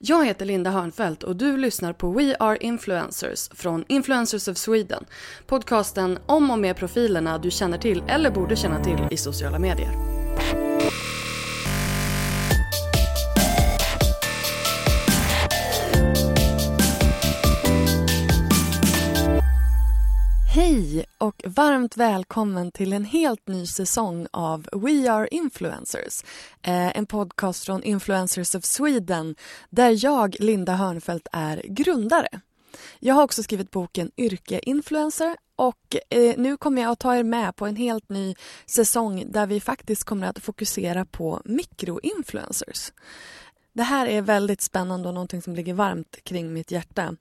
Jag heter Linda Hörnfeldt och du lyssnar på We Are Influencers från Influencers of Sweden. Podcasten om och med profilerna du känner till eller borde känna till i sociala medier. Hej och varmt välkommen till en helt ny säsong av We Are Influencers. Eh, en podcast från Influencers of Sweden där jag, Linda Hörnfeldt, är grundare. Jag har också skrivit boken Yrke Influencer och eh, nu kommer jag att ta er med på en helt ny säsong där vi faktiskt kommer att fokusera på mikroinfluencers. Det här är väldigt spännande och någonting som ligger varmt kring mitt hjärta.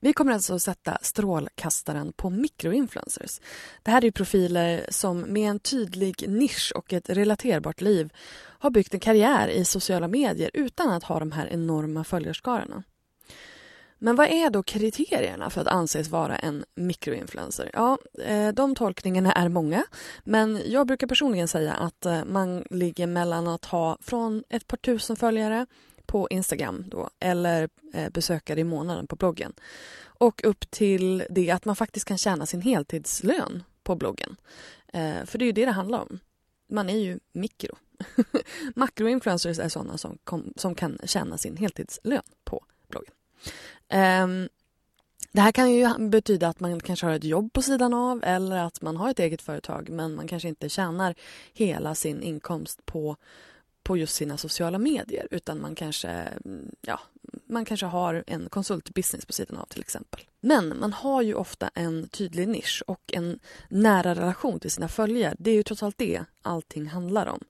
Vi kommer alltså att sätta strålkastaren på mikroinfluencers. Det här är profiler som med en tydlig nisch och ett relaterbart liv har byggt en karriär i sociala medier utan att ha de här enorma följarskarorna. Men vad är då kriterierna för att anses vara en mikroinfluencer? Ja, eh, de tolkningarna är många, men jag brukar personligen säga att eh, man ligger mellan att ha från ett par tusen följare på Instagram då, eller eh, besökare i månaden på bloggen. Och upp till det att man faktiskt kan tjäna sin heltidslön på bloggen. Eh, för det är ju det det handlar om. Man är ju mikro. Makroinfluencers är sådana som, kom, som kan tjäna sin heltidslön på bloggen. Eh, det här kan ju betyda att man kanske har ett jobb på sidan av eller att man har ett eget företag men man kanske inte tjänar hela sin inkomst på på just sina sociala medier utan man kanske, mm, ja, man kanske har en konsultbusiness på sidan av till exempel. Men man har ju ofta en tydlig nisch och en nära relation till sina följare. Det är ju trots allt det allting handlar om.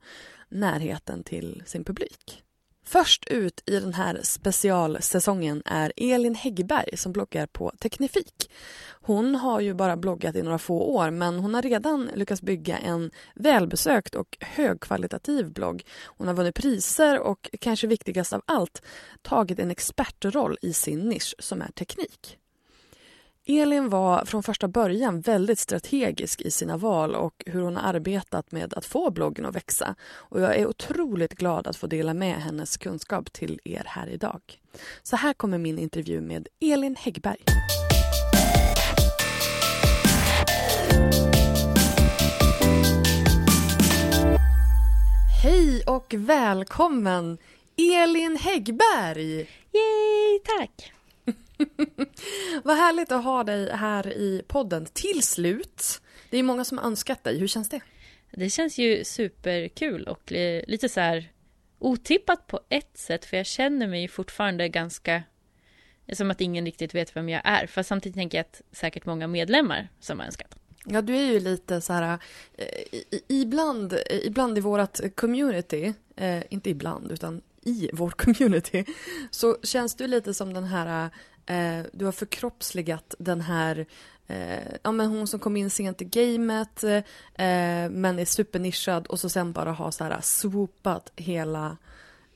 Närheten till sin publik. Först ut i den här specialsäsongen är Elin Häggberg som bloggar på Teknifik. Hon har ju bara bloggat i några få år men hon har redan lyckats bygga en välbesökt och högkvalitativ blogg. Hon har vunnit priser och kanske viktigast av allt tagit en expertroll i sin nisch som är teknik. Elin var från första början väldigt strategisk i sina val och hur hon har arbetat med att få bloggen att växa. Och jag är otroligt glad att få dela med hennes kunskap till er här idag. Så här kommer min intervju med Elin Häggberg. Hej och välkommen Elin Häggberg! Yay, tack! Vad härligt att ha dig här i podden till slut. Det är många som önskat dig. Hur känns det? Det känns ju superkul och lite så här otippat på ett sätt för jag känner mig fortfarande ganska som att ingen riktigt vet vem jag är. För samtidigt tänker jag att säkert många medlemmar som önskat. Ja, du är ju lite så här, eh, ibland, ibland i vårat community, eh, inte ibland utan i vårt community, så känns du lite som den här Eh, du har förkroppsligat den här eh, ja, men hon som kom in sent i gamet eh, men är supernischad och så sen bara har så här eh, swoopat hela,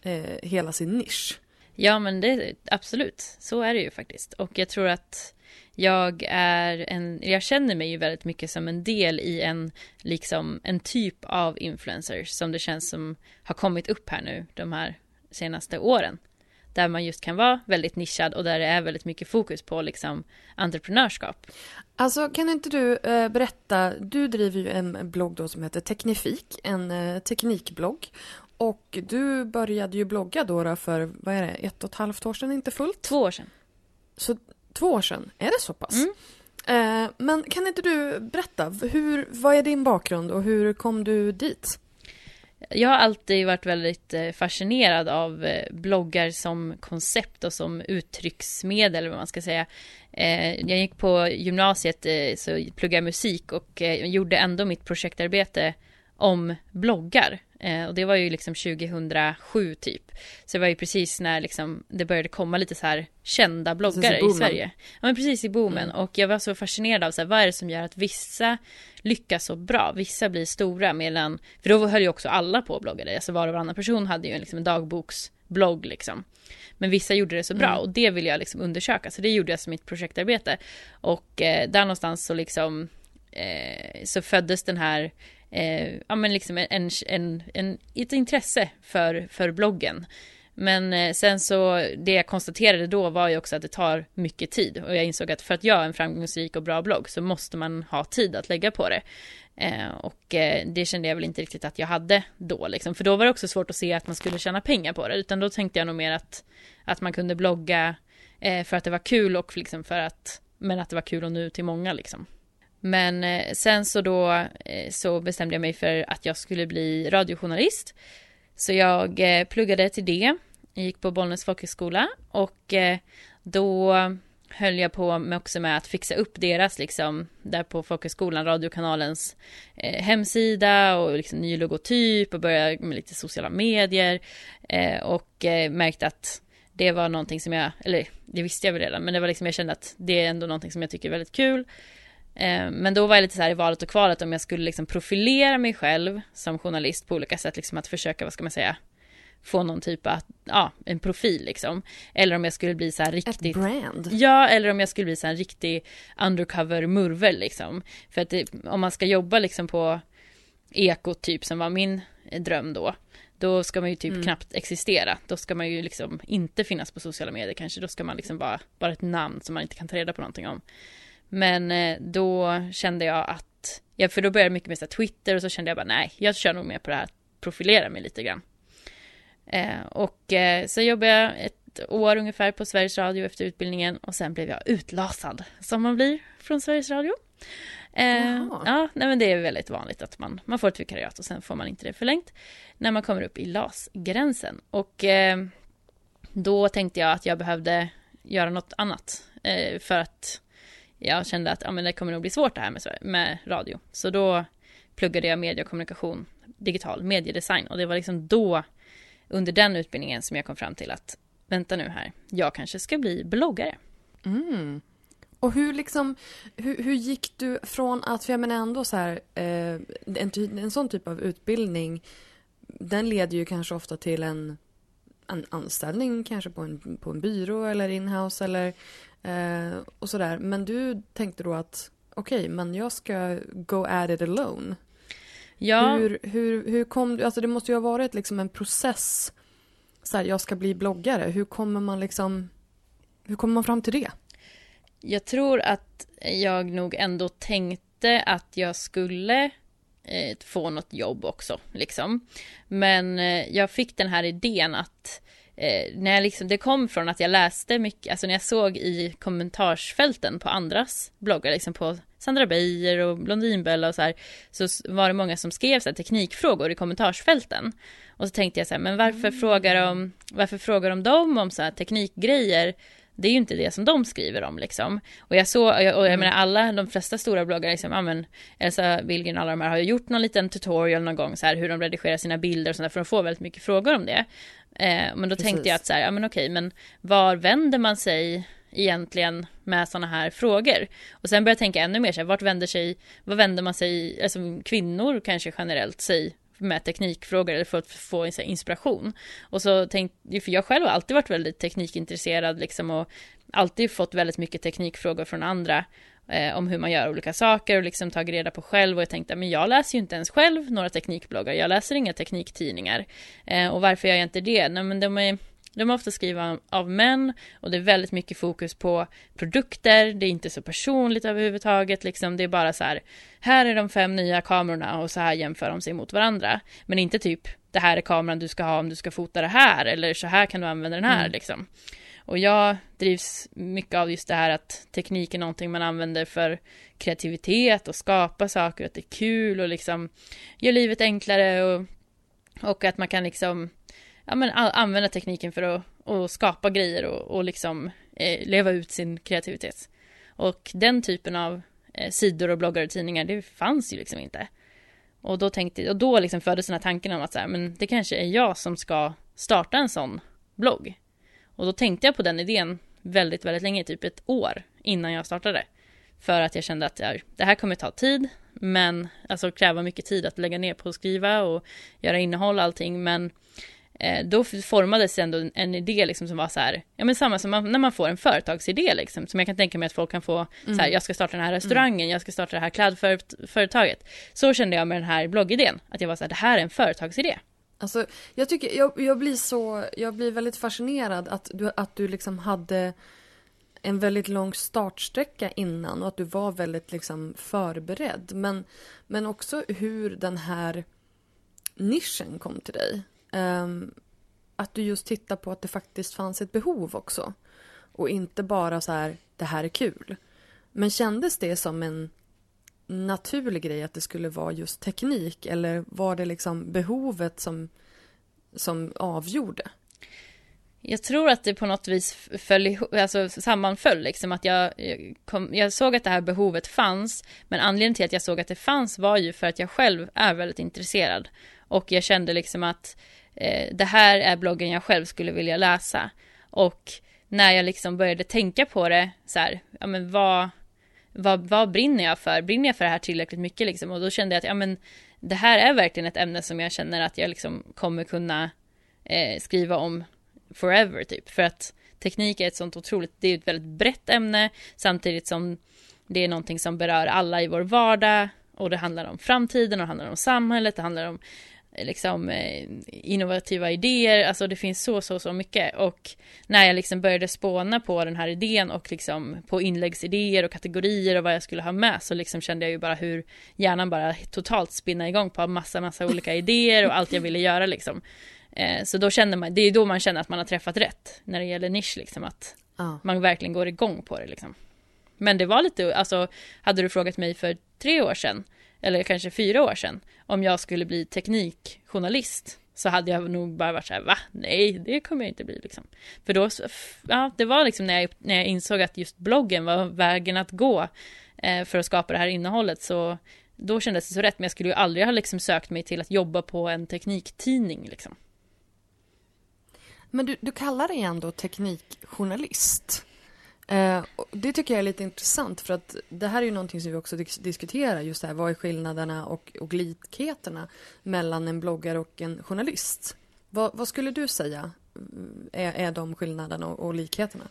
eh, hela sin nisch. Ja men det absolut, så är det ju faktiskt. Och jag tror att jag är en, jag känner mig ju väldigt mycket som en del i en, liksom en typ av influencers som det känns som har kommit upp här nu de här senaste åren där man just kan vara väldigt nischad och där det är väldigt mycket fokus på liksom entreprenörskap. Alltså kan inte du eh, berätta, du driver ju en blogg då som heter Teknifik, en eh, teknikblogg. Och du började ju blogga då, då för, vad är det, ett och ett halvt år sedan, inte fullt? Två år sedan. Så två år sedan, är det så pass? Mm. Eh, men kan inte du berätta, hur, vad är din bakgrund och hur kom du dit? Jag har alltid varit väldigt eh, fascinerad av eh, bloggar som koncept och som uttrycksmedel, eller vad man ska säga. Eh, jag gick på gymnasiet, så pluggade musik och gjorde ändå mitt projektarbete om bloggar. Eh, och det var ju liksom 2007 typ. Så det var ju precis när liksom det började komma lite så här kända bloggare i, i, Sverige. Ja men precis i boomen. Mm. Och jag var så fascinerad av så här, vad är det som gör att vissa lyckas så bra, vissa blir stora medan, för då höll ju också alla på och bloggade, alltså var och varannan person hade ju liksom en dagboksblogg liksom. Men vissa gjorde det så bra mm. och det vill jag liksom undersöka, så det gjorde jag som mitt projektarbete. Och eh, där någonstans så liksom eh, så föddes den här eh, ja men liksom en, en, en, ett intresse för, för bloggen. Men eh, sen så, det jag konstaterade då var ju också att det tar mycket tid och jag insåg att för att göra en framgångsrik och bra blogg så måste man ha tid att lägga på det. Eh, och eh, det kände jag väl inte riktigt att jag hade då liksom, för då var det också svårt att se att man skulle tjäna pengar på det, utan då tänkte jag nog mer att, att man kunde blogga eh, för att det var kul och liksom för att, men att det var kul att nå ut till många liksom. Men eh, sen så då eh, så bestämde jag mig för att jag skulle bli radiojournalist. Så jag eh, pluggade till det. Jag gick på Bollnäs folkhögskola och då höll jag på med också med att fixa upp deras liksom där på folkhögskolan, radiokanalens eh, hemsida och liksom ny logotyp och började med lite sociala medier eh, och eh, märkte att det var någonting som jag, eller det visste jag väl redan, men det var liksom jag kände att det är ändå någonting som jag tycker är väldigt kul Eh, men då var jag lite så här i valet och kvalet om jag skulle liksom profilera mig själv som journalist på olika sätt, liksom att försöka, vad ska man säga, få någon typ av, ja, en profil liksom. Eller om jag skulle bli så här riktigt... Ett brand? Ja, eller om jag skulle bli så här en riktig undercover murvel liksom. För att det, om man ska jobba liksom på eko typ som var min dröm då, då ska man ju typ mm. knappt existera. Då ska man ju liksom inte finnas på sociala medier kanske. Då ska man liksom bara, bara ett namn som man inte kan ta reda på någonting om. Men eh, då kände jag att, ja, för då började jag mycket med så Twitter och så kände jag bara nej, jag kör nog mer på det här, profilera mig lite grann. Eh, och eh, så jobbade jag ett år ungefär på Sveriges Radio efter utbildningen och sen blev jag utlasad, som man blir från Sveriges Radio. Eh, ja, nej men det är väldigt vanligt att man, man får ett vikariat och sen får man inte det förlängt när man kommer upp i LAS-gränsen. Och eh, då tänkte jag att jag behövde göra något annat eh, för att jag kände att ja, men det kommer nog bli svårt det här med, med radio. Så då pluggade jag media och kommunikation, digital mediedesign och det var liksom då under den utbildningen som jag kom fram till att vänta nu här, jag kanske ska bli bloggare. Mm. Och hur liksom, hur, hur gick du från att, för jag menar ändå så här, eh, en, en sån typ av utbildning, den leder ju kanske ofta till en, en anställning kanske på en, på en byrå eller inhouse eller Eh, och sådär. Men du tänkte då att okej, okay, men jag ska go at it alone. Ja. Hur, hur, hur kom du, alltså det måste ju ha varit liksom en process. Så här, jag ska bli bloggare. Hur kommer man liksom, hur kommer man fram till det? Jag tror att jag nog ändå tänkte att jag skulle eh, få något jobb också, liksom. Men eh, jag fick den här idén att eh, när jag liksom, det kom från att jag läste mycket, alltså när jag såg i kommentarsfälten på andras bloggar, liksom på Sandra Beijer och Blondinbella och så här, så var det många som skrev så här, teknikfrågor i kommentarsfälten. Och så tänkte jag så här, men varför mm. frågar de, varför frågar de dem om så här teknikgrejer? Det är ju inte det som de skriver om liksom. Och jag såg, och jag, och jag mm. menar alla, de flesta stora bloggare, liksom, ja men Elsa Billgren och alla de här har ju gjort någon liten tutorial någon gång så här hur de redigerar sina bilder och sådär för de får väldigt mycket frågor om det. Eh, men då Precis. tänkte jag att så här, ja men okej, men var vänder man sig egentligen med sådana här frågor? Och sen började jag tänka ännu mer så här, vart vänder sig, vad vänder man sig, alltså kvinnor kanske generellt sig med teknikfrågor eller för att få inspiration. Och så tänkte, för jag själv har alltid varit väldigt teknikintresserad liksom och alltid fått väldigt mycket teknikfrågor från andra eh, om hur man gör olika saker och liksom tagit reda på själv och jag tänkte men jag läser ju inte ens själv några teknikbloggar, jag läser inga tekniktidningar. Eh, och varför gör jag inte det? Nej men de är de är ofta skrivna av män och det är väldigt mycket fokus på produkter, det är inte så personligt överhuvudtaget, liksom det är bara så här, här är de fem nya kamerorna och så här jämför de sig mot varandra. Men inte typ, det här är kameran du ska ha om du ska fota det här, eller så här kan du använda den här mm. liksom. Och jag drivs mycket av just det här att teknik är någonting man använder för kreativitet och skapa saker, att det är kul och liksom gör livet enklare och, och att man kan liksom ja, men använda tekniken för att, att skapa grejer och, och liksom eh, leva ut sin kreativitet. Och den typen av eh, sidor och bloggar och tidningar, det fanns ju liksom inte. Och då tänkte, och då liksom föddes den här tanken om att så här, men det kanske är jag som ska starta en sån blogg. Och då tänkte jag på den idén väldigt, väldigt länge, typ ett år innan jag startade. För att jag kände att jag, det här kommer ta tid, men alltså kräva mycket tid att lägga ner på att skriva och göra innehåll och allting. Men då formades ändå en, idé liksom som var så här, ja men samma som man, när man får en företagsidé liksom, som jag kan tänka mig att folk kan få, mm. så här, jag ska starta den här restaurangen, mm. jag ska starta det här klädföretaget. Så kände jag med den här bloggidén, att jag var så här, det här är en företagsidé. Alltså, jag tycker, jag, jag blir så, jag blir väldigt fascinerad att du, att du liksom hade en väldigt lång startsträcka innan och att du var väldigt liksom förberedd. Men, men också hur den här nischen kom till dig. Um, att du just tittar på att det faktiskt fanns ett behov också. Och inte bara så här, det här är kul. Men kändes det som en naturlig grej att det skulle vara just teknik eller var det liksom behovet som, som avgjorde? Jag tror att det på något vis föll, alltså sammanföll liksom att jag, kom, jag såg att det här behovet fanns men anledningen till att jag såg att det fanns var ju för att jag själv är väldigt intresserad och jag kände liksom att eh, det här är bloggen jag själv skulle vilja läsa och när jag liksom började tänka på det så här, ja men vad vad, vad brinner jag för? Brinner jag för det här tillräckligt mycket liksom? Och då kände jag att ja, men, det här är verkligen ett ämne som jag känner att jag liksom kommer kunna eh, skriva om forever typ. För att teknik är ett sånt otroligt, det är ett väldigt brett ämne samtidigt som det är någonting som berör alla i vår vardag och det handlar om framtiden och det handlar om samhället, det handlar om liksom eh, innovativa idéer, alltså det finns så, så, så mycket och när jag liksom började spåna på den här idén och liksom på inläggsidéer och kategorier och vad jag skulle ha med så liksom kände jag ju bara hur hjärnan bara totalt spinna igång på massa, massa olika idéer och allt jag ville göra liksom. Eh, så då känner man, det är då man känner att man har träffat rätt när det gäller nisch liksom att ah. man verkligen går igång på det liksom. Men det var lite, alltså hade du frågat mig för tre år sedan eller kanske fyra år sedan, om jag skulle bli teknikjournalist så hade jag nog bara varit så här, va? Nej, det kommer jag inte bli liksom. För då, ja, det var liksom när jag, när jag insåg att just bloggen var vägen att gå eh, för att skapa det här innehållet så då kändes det så rätt, men jag skulle ju aldrig ha liksom sökt mig till att jobba på en tekniktidning liksom. Men du, du kallar dig ändå teknikjournalist. Eh, det tycker jag är lite intressant för att det här är ju någonting som vi också dis diskuterar just det här, vad är skillnaderna och, och likheterna mellan en bloggare och en journalist? Vad, vad skulle du säga mm, är, är de skillnaderna och, och likheterna?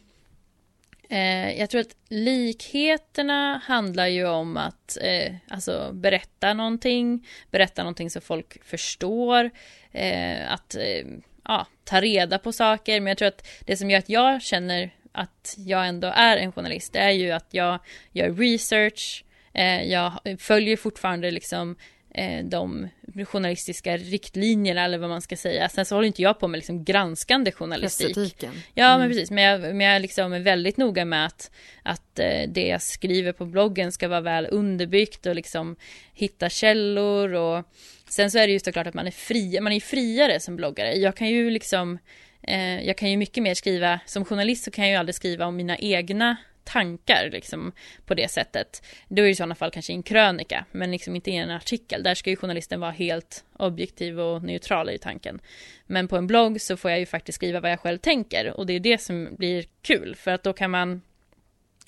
Eh, jag tror att likheterna handlar ju om att eh, alltså berätta någonting, berätta någonting så folk förstår, eh, att eh, ja, ta reda på saker. Men jag tror att det som gör att jag känner att jag ändå är en journalist, det är ju att jag gör research, eh, jag följer fortfarande liksom eh, de journalistiska riktlinjerna eller vad man ska säga. Sen så håller inte jag på med liksom granskande journalistik. Estetiken. Ja, mm. men precis. Men jag, men jag liksom är väldigt noga med att, att eh, det jag skriver på bloggen ska vara väl underbyggt och liksom hitta källor och sen så är det ju såklart att man är fri, man är friare som bloggare. Jag kan ju liksom Eh, jag kan ju mycket mer skriva, som journalist så kan jag ju aldrig skriva om mina egna tankar liksom på det sättet. Då är det i sådana fall kanske en krönika, men liksom inte i en artikel. Där ska ju journalisten vara helt objektiv och neutral i tanken. Men på en blogg så får jag ju faktiskt skriva vad jag själv tänker och det är det som blir kul för att då kan man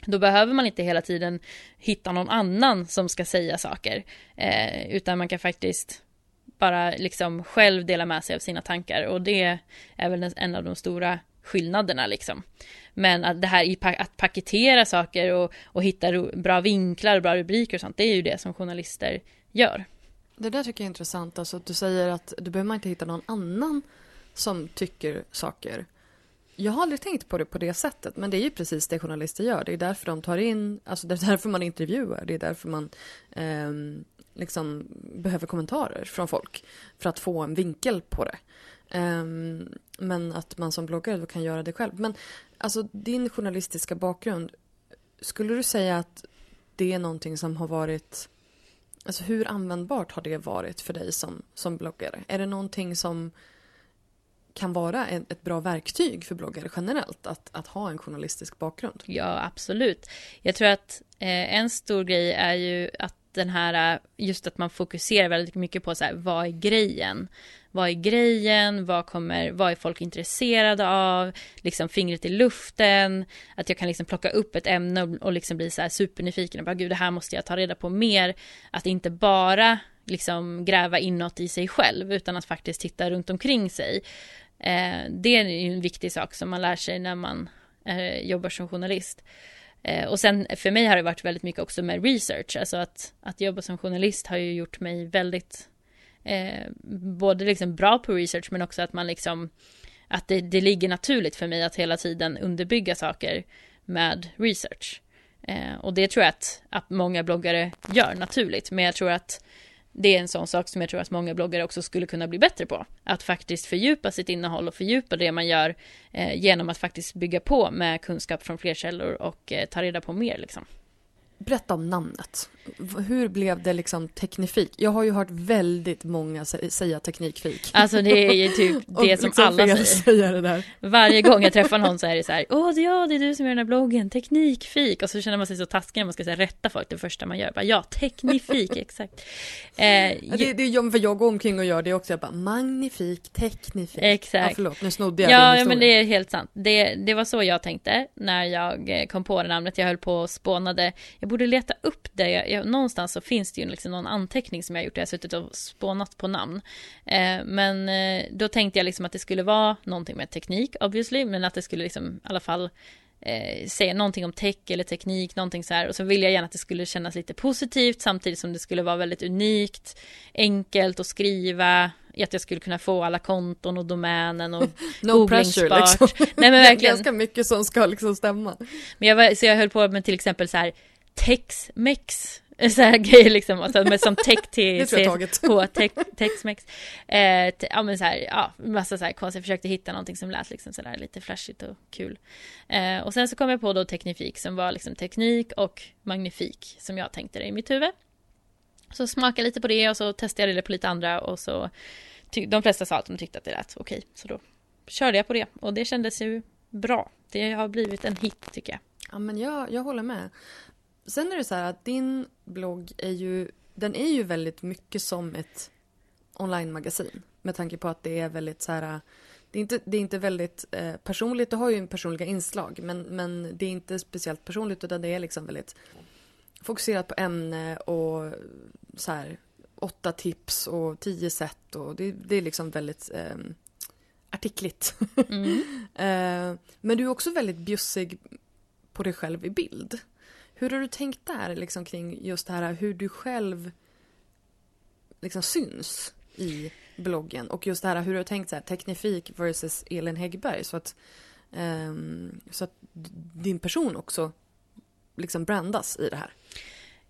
då behöver man inte hela tiden hitta någon annan som ska säga saker, eh, utan man kan faktiskt bara liksom själv dela med sig av sina tankar och det är väl en av de stora skillnaderna liksom. Men att det här i att paketera saker och, och hitta bra vinklar och bra rubriker och sånt, det är ju det som journalister gör. Det där tycker jag är intressant, alltså att du säger att du behöver man inte hitta någon annan som tycker saker. Jag har aldrig tänkt på det på det sättet, men det är ju precis det journalister gör. Det är därför de tar in, alltså det är därför man intervjuar, det är därför man eh, liksom behöver kommentarer från folk för att få en vinkel på det. Um, men att man som bloggare då kan göra det själv. Men alltså din journalistiska bakgrund, skulle du säga att det är någonting som har varit Alltså hur användbart har det varit för dig som, som bloggare? Är det någonting som kan vara ett, ett bra verktyg för bloggare generellt att, att ha en journalistisk bakgrund? Ja, absolut. Jag tror att eh, en stor grej är ju att den här, äh, just att man fokuserar väldigt mycket på så här, vad är grejen? Vad är grejen? Vad kommer, vad är folk intresserade av? Liksom fingret i luften. Att jag kan liksom plocka upp ett ämne och liksom bli så här supernyfiken och bara gud det här måste jag ta reda på mer. Att inte bara liksom gräva inåt i sig själv utan att faktiskt titta runt omkring sig. Eh, det är en viktig sak som man lär sig när man eh, jobbar som journalist. Eh, och sen för mig har det varit väldigt mycket också med research, alltså att, att jobba som journalist har ju gjort mig väldigt eh, både liksom bra på research men också att man liksom att det, det ligger naturligt för mig att hela tiden underbygga saker med research. Eh, och det tror jag att, att många bloggare gör naturligt, men jag tror att det är en sån sak som jag tror att många bloggare också skulle kunna bli bättre på. Att faktiskt fördjupa sitt innehåll och fördjupa det man gör eh, genom att faktiskt bygga på med kunskap från fler källor och eh, ta reda på mer liksom. Berätta om namnet. Hur blev det liksom teknifik? Jag har ju hört väldigt många säga teknikfik. Alltså det är ju typ det som liksom alla säger. säger det där. Varje gång jag träffar någon så är det så här, åh ja det är du som gör den här bloggen, teknikfik. Och så känner man sig så taskig när man ska säga, rätta folk det första man gör. Bara, ja, teknifik, exakt. Eh, det, det är för jag går omkring och gör det också. Jag bara, magnifik, teknifik. Exakt. Ja, förlåt, nu snodde jag ja, Ja, men det är helt sant. Det, det var så jag tänkte när jag eh, kom på det namnet. Jag höll på och spånade. Jag borde leta upp det. Jag, jag, någonstans så finns det ju liksom någon anteckning som jag har gjort. Jag har suttit och spånat på namn. Eh, men eh, då tänkte jag liksom att det skulle vara någonting med teknik obviously. Men att det skulle liksom i alla fall eh, säga någonting om tech eller teknik, någonting så här. Och så vill jag gärna att det skulle kännas lite positivt samtidigt som det skulle vara väldigt unikt, enkelt att skriva, att jag skulle kunna få alla konton och domänen och No pressure liksom. Nej men verkligen. Det är ganska mycket som ska liksom stämma. Men jag var, så jag höll på med till exempel så här Tex-Mex så här grejer liksom, alltså, med som tech till Tex-Mex. Eh, ja men så här, ja, massa så här konstigt, jag försökte hitta någonting som lät liksom så där lite flashigt och kul. Eh, och sen så kom jag på då Teknifik som var liksom teknik och magnifik som jag tänkte det i mitt huvud. Så smakade lite på det och så testade jag det på lite andra och så de flesta sa att de tyckte att det lät okej. Så då körde jag på det och det kändes ju bra. Det har blivit en hit tycker jag. Ja men jag, jag håller med. Sen är det så här att din blogg är ju, den är ju väldigt mycket som ett online-magasin. Med tanke på att det är väldigt så här, det är inte, det är inte väldigt eh, personligt, det har ju personliga inslag men, men det är inte speciellt personligt utan det är liksom väldigt fokuserat på ämne och så här åtta tips och tio sätt och det, det är liksom väldigt eh, artikligt. Mm. eh, men du är också väldigt bjussig på dig själv i bild. Hur har du tänkt där liksom kring just det här hur du själv liksom syns i bloggen och just det här hur du har tänkt så här teknifik versus Elin Häggberg så att, um, så att din person också liksom brandas i det här?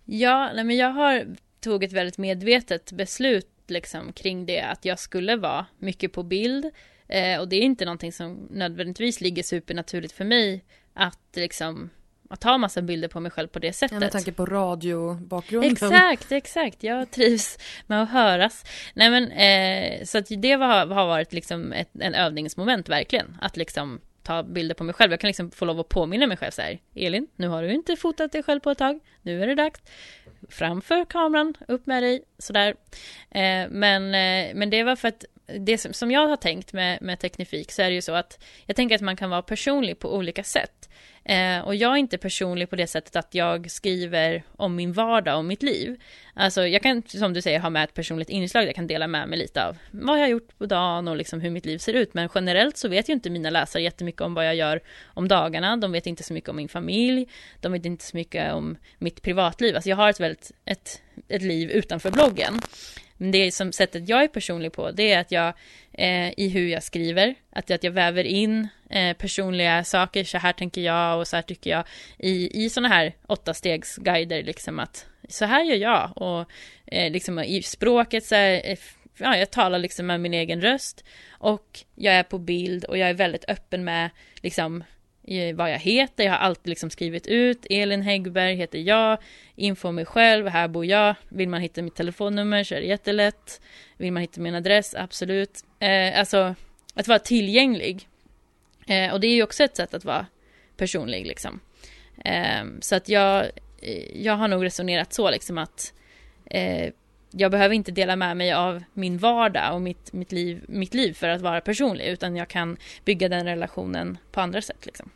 Ja, nej men jag har tog ett väldigt medvetet beslut liksom kring det att jag skulle vara mycket på bild eh, och det är inte någonting som nödvändigtvis ligger supernaturligt för mig att liksom att ta massa bilder på mig själv på det sättet. Ja, med tanke på radiobakgrunden. Exakt, exakt. Jag trivs med att höras. Nej men, eh, så att det var, har varit liksom ett, en övningsmoment verkligen. Att liksom ta bilder på mig själv. Jag kan liksom få lov att påminna mig själv så här. Elin, nu har du inte fotat dig själv på ett tag. Nu är det dags. Framför kameran, upp med dig, sådär. Eh, men, eh, men det var för att det som, som jag har tänkt med, med Teknifik så är det ju så att jag tänker att man kan vara personlig på olika sätt. Eh, och jag är inte personlig på det sättet att jag skriver om min vardag och mitt liv. Alltså jag kan, som du säger, ha med ett personligt inslag där jag kan dela med mig lite av vad jag har gjort på dagen och liksom hur mitt liv ser ut. Men generellt så vet ju inte mina läsare jättemycket om vad jag gör om dagarna. De vet inte så mycket om min familj. De vet inte så mycket om mitt privatliv. Alltså jag har ett väldigt, ett, ett liv utanför bloggen. Men det som sättet jag är personlig på, det är att jag eh, i hur jag skriver, att, att jag väver in eh, personliga saker, så här tänker jag och så här tycker jag, i, i sådana här åtta stegs guider liksom att så här gör jag. Och eh, liksom i språket så här, eh, ja, jag talar liksom med min egen röst. Och jag är på bild och jag är väldigt öppen med liksom vad jag heter. Jag har alltid liksom skrivit ut Elin Häggberg heter jag. Info om mig själv, här bor jag. Vill man hitta mitt telefonnummer så är det jättelätt. Vill man hitta min adress, absolut. Eh, alltså, att vara tillgänglig. Eh, och det är ju också ett sätt att vara personlig liksom. Eh, så att jag, eh, jag har nog resonerat så liksom att eh, jag behöver inte dela med mig av min vardag och mitt, mitt, liv, mitt liv för att vara personlig utan jag kan bygga den relationen på andra sätt. Liksom.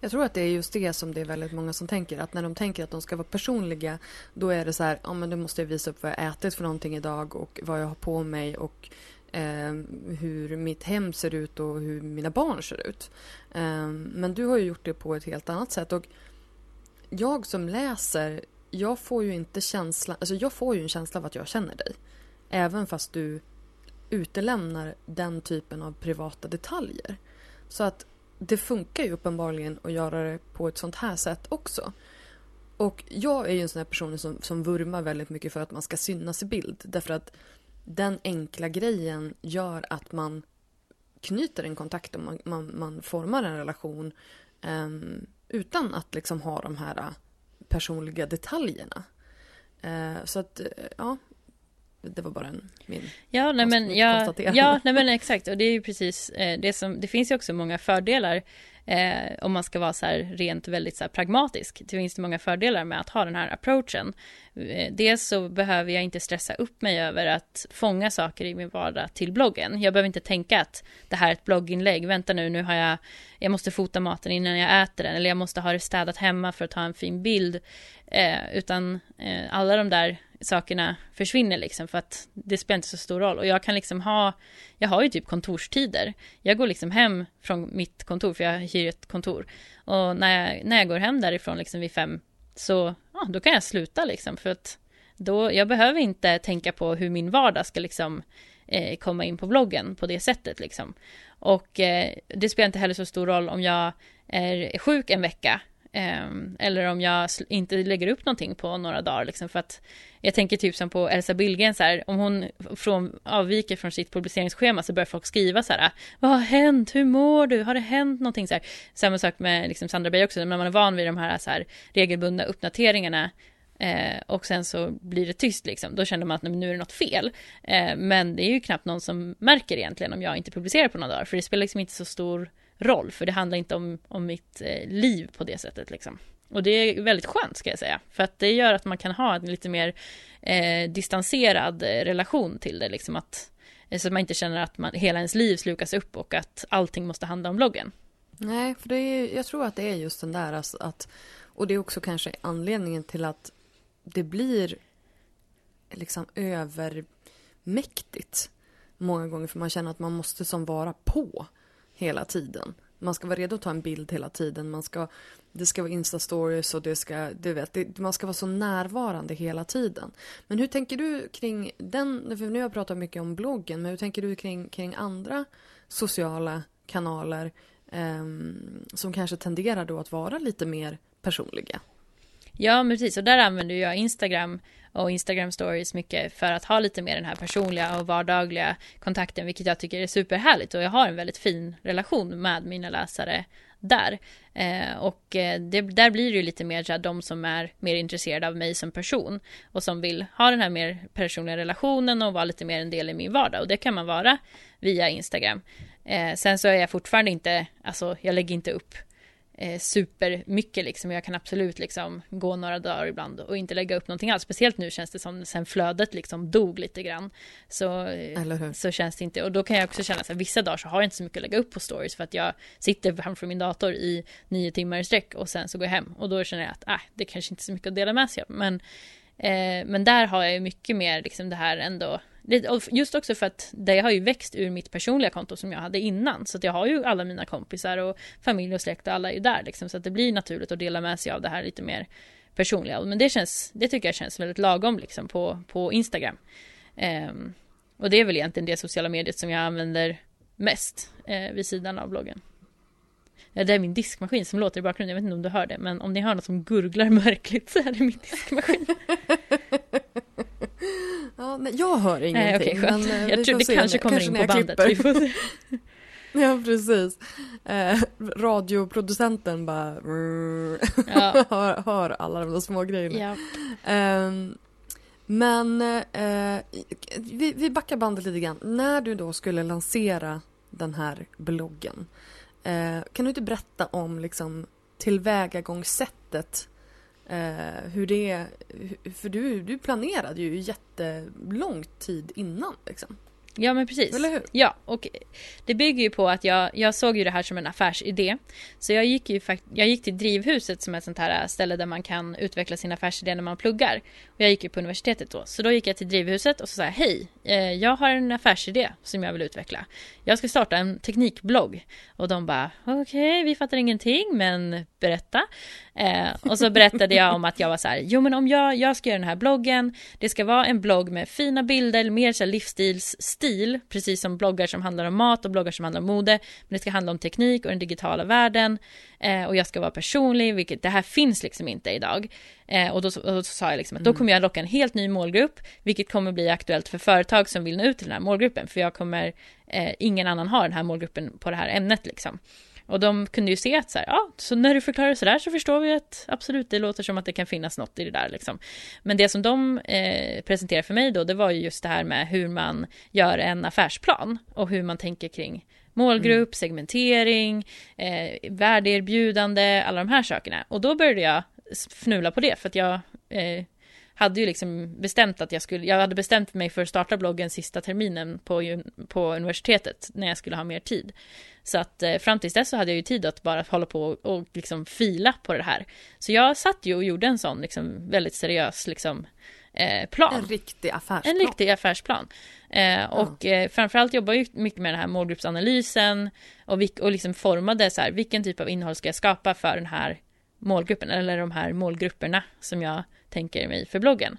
Jag tror att det är just det som det är väldigt många som tänker. Att när de tänker att de ska vara personliga då är det så här, ja men då måste jag visa upp vad jag ätit för någonting idag och vad jag har på mig och eh, hur mitt hem ser ut och hur mina barn ser ut. Eh, men du har ju gjort det på ett helt annat sätt och jag som läser, jag får ju inte känslan, alltså jag får ju en känsla av att jag känner dig. Även fast du utelämnar den typen av privata detaljer. Så att det funkar ju uppenbarligen att göra det på ett sånt här sätt också. Och jag är ju en sån här person som, som vurmar väldigt mycket för att man ska synas i bild. Därför att den enkla grejen gör att man knyter en kontakt och man, man, man formar en relation um, utan att liksom ha de här äh, personliga detaljerna. Uh, så att, uh, ja, det var bara en, min Ja, nej men, ja, ja, nej men exakt. Och det är ju precis eh, det som, det finns ju också många fördelar eh, om man ska vara så här rent väldigt så här pragmatisk. Det finns det många fördelar med att ha den här approachen. Eh, dels så behöver jag inte stressa upp mig över att fånga saker i min vardag till bloggen. Jag behöver inte tänka att det här är ett blogginlägg. Vänta nu, nu har jag, jag måste fota maten innan jag äter den eller jag måste ha det städat hemma för att ta en fin bild. Eh, utan eh, alla de där sakerna försvinner liksom för att det spelar inte så stor roll. Och jag kan liksom ha jag har ju typ kontorstider. Jag går liksom hem från mitt kontor för jag hyr ett kontor. Och när jag, när jag går hem därifrån liksom vid fem så ja, då kan jag sluta liksom för att då jag behöver inte tänka på hur min vardag ska liksom eh, komma in på bloggen på det sättet liksom. Och eh, det spelar inte heller så stor roll om jag är sjuk en vecka Ehm, eller om jag inte lägger upp någonting på några dagar liksom för att jag tänker typ som på Elsa Billgren så här, om hon från, avviker från sitt publiceringsschema så börjar folk skriva så här, vad har hänt, hur mår du, har det hänt någonting så här. Samma sak med liksom Sandra Beijer också, när man är van vid de här, så här regelbundna uppdateringarna eh, och sen så blir det tyst liksom, då känner man att nu är det något fel. Eh, men det är ju knappt någon som märker egentligen om jag inte publicerar på några dagar, för det spelar liksom inte så stor roll, för det handlar inte om, om mitt eh, liv på det sättet liksom. Och det är väldigt skönt ska jag säga, för att det gör att man kan ha en lite mer eh, distanserad eh, relation till det, liksom att eh, så att man inte känner att man, hela ens liv slukas upp och att allting måste handla om bloggen. Nej, för det är, jag tror att det är just den där alltså att, och det är också kanske anledningen till att det blir liksom övermäktigt många gånger för man känner att man måste som vara på hela tiden. Man ska vara redo att ta en bild hela tiden. Man ska, det ska vara instastories och det ska, du vet, det, man ska vara så närvarande hela tiden. Men hur tänker du kring den, för nu har jag pratat mycket om bloggen, men hur tänker du kring, kring andra sociala kanaler eh, som kanske tenderar då att vara lite mer personliga? Ja, men precis. Och där använder jag Instagram och Instagram stories mycket för att ha lite mer den här personliga och vardagliga kontakten, vilket jag tycker är superhärligt och jag har en väldigt fin relation med mina läsare där. Eh, och eh, det, där blir det ju lite mer så här, de som är mer intresserade av mig som person och som vill ha den här mer personliga relationen och vara lite mer en del i min vardag och det kan man vara via Instagram. Eh, sen så är jag fortfarande inte, alltså jag lägger inte upp eh, supermycket liksom. Jag kan absolut liksom gå några dagar ibland och inte lägga upp någonting alls. Speciellt nu känns det som sen flödet liksom dog lite grann. Så, så känns det inte. Och då kan jag också känna att vissa dagar så har jag inte så mycket att lägga upp på stories för att jag sitter framför min dator i nio timmar i sträck och sen så går jag hem. Och då känner jag att äh, det kanske inte är så mycket att dela med sig av. Men, eh, men där har jag ju mycket mer liksom det här ändå Just också för att det har ju växt ur mitt personliga konto som jag hade innan. Så att jag har ju alla mina kompisar och familj och släkt och alla är ju där liksom. Så att det blir naturligt att dela med sig av det här lite mer personliga. Men det känns, det tycker jag känns väldigt lagom liksom på, på Instagram. Um, och det är väl egentligen det sociala mediet som jag använder mest eh, vid sidan av bloggen. Ja, det är min diskmaskin som låter i bakgrunden, jag vet inte om du hör det, men om ni hör något som gurglar märkligt så är det min diskmaskin. Ja, nej, jag hör ingenting. Nej, okay, men, eh, jag tror det kanske kommer kanske in på bandet. Vi får se. ja, precis. Eh, radioproducenten bara ja. hör, hör, alla de där små grejerna. Ja. Eh, men eh, vi, vi backar bandet lite grann. När du då skulle lansera den här bloggen. Eh, kan du inte berätta om liksom, tillvägagångssättet Eh, hur det... För du, du planerade ju jättelång tid innan liksom. Ja men precis. Eller hur? Ja, och det bygger ju på att jag, jag såg ju det här som en affärsidé. Så jag gick ju jag gick till Drivhuset som är ett sånt här ställe där man kan utveckla sin affärsidé när man pluggar. Och jag gick ju på universitetet då. Så då gick jag till Drivhuset och så sa hej, eh, jag har en affärsidé som jag vill utveckla. Jag ska starta en teknikblogg. Och de bara, okej, okay, vi fattar ingenting, men berätta. Eh, och så berättade jag om att jag var så här, jo men om jag, jag ska göra den här bloggen, det ska vara en blogg med fina bilder, mer så här livsstilsstil, precis som bloggar som handlar om mat och bloggar som handlar om mode, men det ska handla om teknik och den digitala världen. Eh, och jag ska vara personlig, vilket det här finns liksom inte idag. Eh, och, då, och då sa jag liksom att då mm. kommer jag locka en helt ny målgrupp, vilket kommer bli aktuellt för företag som vill nå ut till den här målgruppen, för jag kommer, eh, ingen annan har den här målgruppen på det här ämnet liksom. Och de kunde ju se att så här, ja, så när du förklarar sådär så förstår vi att absolut, det låter som att det kan finnas något i det där liksom. Men det som de eh, presenterade för mig då, det var ju just det här med hur man gör en affärsplan och hur man tänker kring målgrupp, mm. segmentering, eh, värdeerbjudande, alla de här sakerna. Och då började jag fnula på det för att jag eh, hade ju liksom bestämt att jag skulle, jag hade bestämt mig för att starta bloggen sista terminen på, på universitetet när jag skulle ha mer tid. Så att eh, fram tills dess så hade jag ju tid att bara hålla på och, och liksom fila på det här. Så jag satt ju och gjorde en sån liksom väldigt seriös liksom eh, plan. En riktig affärsplan. En riktig affärsplan. Eh, och eh, framförallt jobbar ju mycket med den här målgruppsanalysen och, och liksom formade så här, vilken typ av innehåll ska jag skapa för den här målgruppen eller de här målgrupperna som jag tänker mig för bloggen.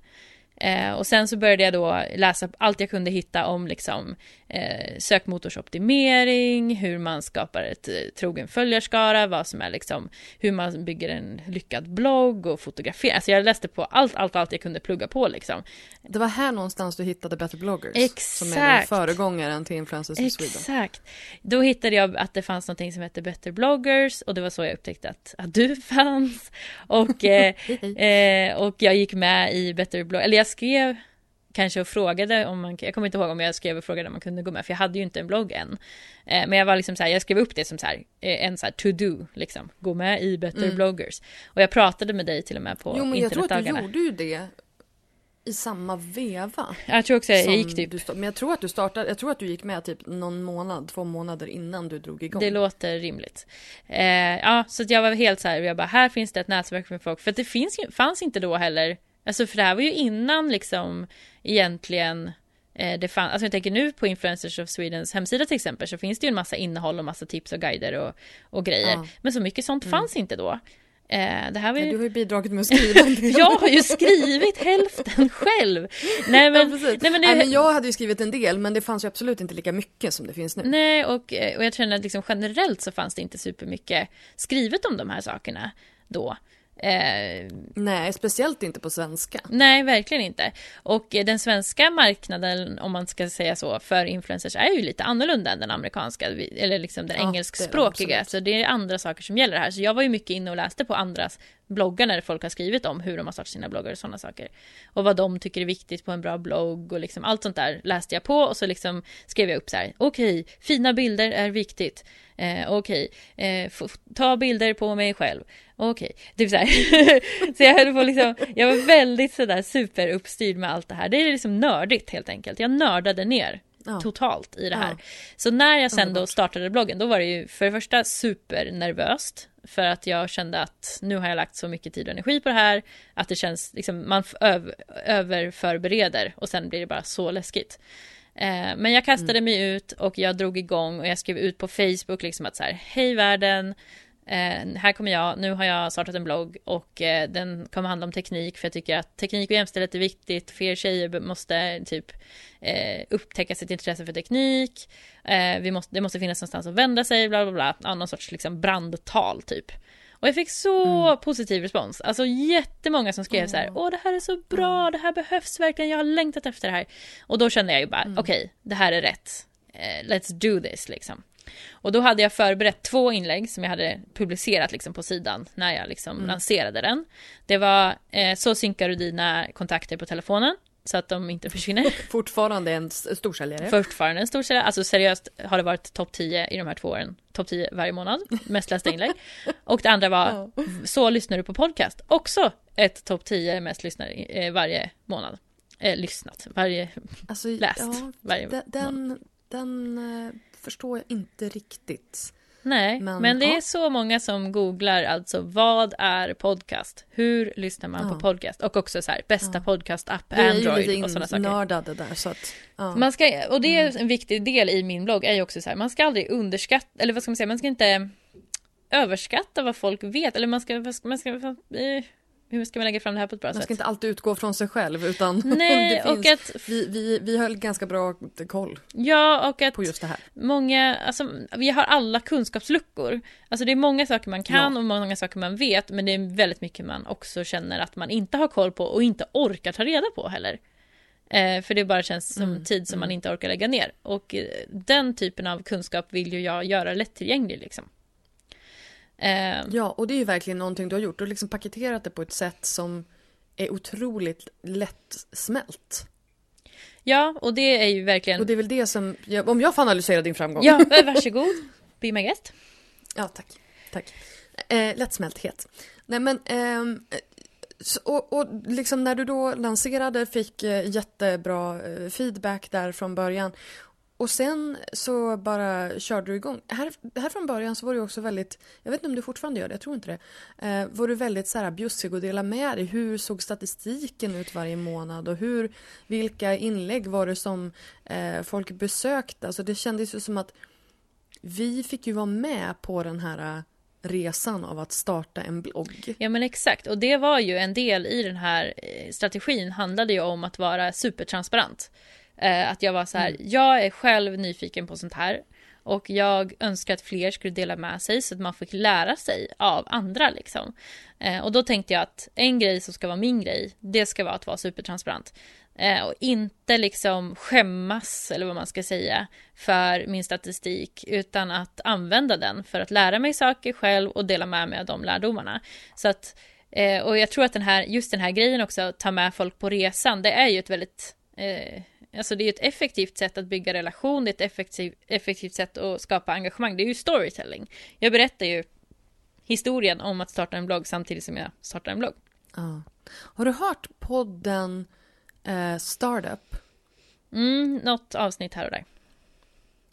Eh, och sen så började jag då läsa allt jag kunde hitta om liksom, eh, sökmotorsoptimering, hur man skapar ett eh, trogen följarskara, vad som är liksom, hur man bygger en lyckad blogg och fotografering. Alltså jag läste på allt, allt, allt jag kunde plugga på liksom. Det var här någonstans du hittade Better bloggers. Exakt. Som är den föregångaren till Influencers of Sweden. Exakt. Då hittade jag att det fanns någonting som hette Better bloggers och det var så jag upptäckte att, att du fanns. Och, eh, eh, och jag gick med i Better bloggers, eller jag skrev kanske och frågade om man, jag kommer inte ihåg om jag skrev och frågade om man kunde gå med, för jag hade ju inte en blogg än. Eh, men jag var liksom så här, jag skrev upp det som så här, eh, en så här to-do, liksom, gå med i Better mm. bloggers. Och jag pratade med dig till och med på Jo men jag tror att du gjorde ju det i samma veva. Jag tror också jag gick typ. Du, men jag tror att du startade, jag tror att du gick med typ någon månad, två månader innan du drog igång. Det låter rimligt. Eh, ja, så att jag var helt så här, jag bara, här finns det ett nätverk med folk. För att det finns, fanns inte då heller Alltså för det här var ju innan liksom egentligen eh, det fann, alltså jag tänker nu på Influencers of Swedens hemsida till exempel så finns det ju en massa innehåll och massa tips och guider och, och grejer. Ja. Men så mycket sånt mm. fanns inte då. Eh, det här var ju... ja, du har ju bidragit med att skriva jag har ju skrivit hälften själv. Nej men, ja, nej, men, det... nej, men jag hade ju skrivit en del men det fanns ju absolut inte lika mycket som det finns nu. Nej och, och jag känner att liksom generellt så fanns det inte supermycket skrivet om de här sakerna då. Eh, nej, speciellt inte på svenska. Nej, verkligen inte. Och den svenska marknaden, om man ska säga så, för influencers är ju lite annorlunda än den amerikanska, eller liksom den ja, engelskspråkiga. Det så det är andra saker som gäller här. Så jag var ju mycket inne och läste på andras bloggar när folk har skrivit om hur de har startat sina bloggar och sådana saker. Och vad de tycker är viktigt på en bra blogg och liksom allt sånt där läste jag på och så liksom skrev jag upp så här. Okej, okay, fina bilder är viktigt. Eh, Okej, okay, eh, ta bilder på mig själv. Okej, okay. typ så här. så jag höll på liksom, jag var väldigt sådär superuppstyrd med allt det här. Det är liksom nördigt helt enkelt. Jag nördade ner ja. totalt i det här. Ja. Så när jag sen då startade bloggen, då var det ju för det första supernervöst. För att jag kände att nu har jag lagt så mycket tid och energi på det här. Att det känns, liksom, man öv, överförbereder och sen blir det bara så läskigt. Eh, men jag kastade mm. mig ut och jag drog igång och jag skrev ut på Facebook liksom att så här, hej världen, Eh, här kommer jag, nu har jag startat en blogg och eh, den kommer handla om teknik för jag tycker att teknik och jämställdhet är viktigt. Fler tjejer måste typ eh, upptäcka sitt intresse för teknik. Eh, vi måste, det måste finnas någonstans att vända sig, bla bla bla. Ja, någon sorts liksom brandtal typ. Och jag fick så mm. positiv respons. Alltså jättemånga som skrev mm. så här, åh det här är så bra, det här behövs verkligen, jag har längtat efter det här. Och då kände jag ju bara, mm. okej, okay, det här är rätt. Eh, let's do this liksom. Och då hade jag förberett två inlägg som jag hade publicerat liksom på sidan när jag liksom mm. lanserade den. Det var eh, så synkar du dina kontakter på telefonen. så att de inte försvinner. Fortfarande en storsäljare. Fortfarande en storsäljare. Alltså seriöst har det varit topp 10 i de här två åren. Topp 10 varje månad. Mest lästa inlägg. Och det andra var ja. Så lyssnar du på podcast. Också ett topp 10 mest lyssnare eh, varje månad. Eh, lyssnat. Varje alltså, läst. Ja, varje den, den, den uh, förstår jag inte riktigt. Nej, men, men det ja. är så många som googlar alltså vad är podcast? Hur lyssnar man ja. på podcast? Och också så här bästa ja. podcast-app, Android och sådana saker. nördade där så att, ja. man ska, och det är mm. en viktig del i min blogg är ju också så här, man ska aldrig underskatta, eller vad ska man säga, man ska inte överskatta vad folk vet, eller man ska, man ska, man ska eh, hur ska man lägga fram det här på ett bra sätt? Man ska inte alltid utgå från sig själv utan Nej, och att, vi, vi, vi höll ganska bra koll ja, och att på just det här. Många, alltså vi har alla kunskapsluckor. Alltså det är många saker man kan ja. och många saker man vet men det är väldigt mycket man också känner att man inte har koll på och inte orkar ta reda på heller. Eh, för det bara känns som mm, tid som mm. man inte orkar lägga ner. Och eh, den typen av kunskap vill ju jag göra lättillgänglig liksom. Eh, ja, och det är ju verkligen någonting du har gjort. Du har liksom paketerat det på ett sätt som är otroligt lättsmält. Ja, och det är ju verkligen... Och det är väl det som, om jag får analysera din framgång. Ja, varsågod. Be my guest. Ja, tack. Tack. Eh, lättsmälthet. Nej men, eh, och, och liksom när du då lanserade fick eh, jättebra eh, feedback där från början. Och sen så bara körde du igång. Här, här från början så var du också väldigt, jag vet inte om du fortfarande gör det, jag tror inte det. Eh, var du väldigt så här bjussig och dela med dig. Hur såg statistiken ut varje månad och hur, vilka inlägg var det som eh, folk besökte? Alltså det kändes ju som att vi fick ju vara med på den här eh, resan av att starta en blogg. Ja men exakt och det var ju en del i den här eh, strategin handlade ju om att vara supertransparent. Eh, att jag var så här, mm. jag är själv nyfiken på sånt här. Och jag önskar att fler skulle dela med sig så att man fick lära sig av andra liksom. Eh, och då tänkte jag att en grej som ska vara min grej, det ska vara att vara supertransparent. Eh, och inte liksom skämmas, eller vad man ska säga, för min statistik, utan att använda den för att lära mig saker själv och dela med mig av de lärdomarna. Så att, eh, och jag tror att den här, just den här grejen också, ta med folk på resan, det är ju ett väldigt eh, Alltså det är ett effektivt sätt att bygga relation, det är ett effektiv, effektivt sätt att skapa engagemang. Det är ju storytelling. Jag berättar ju historien om att starta en blogg samtidigt som jag startar en blogg. Ja. Har du hört podden eh, Startup? Mm, något avsnitt här och där.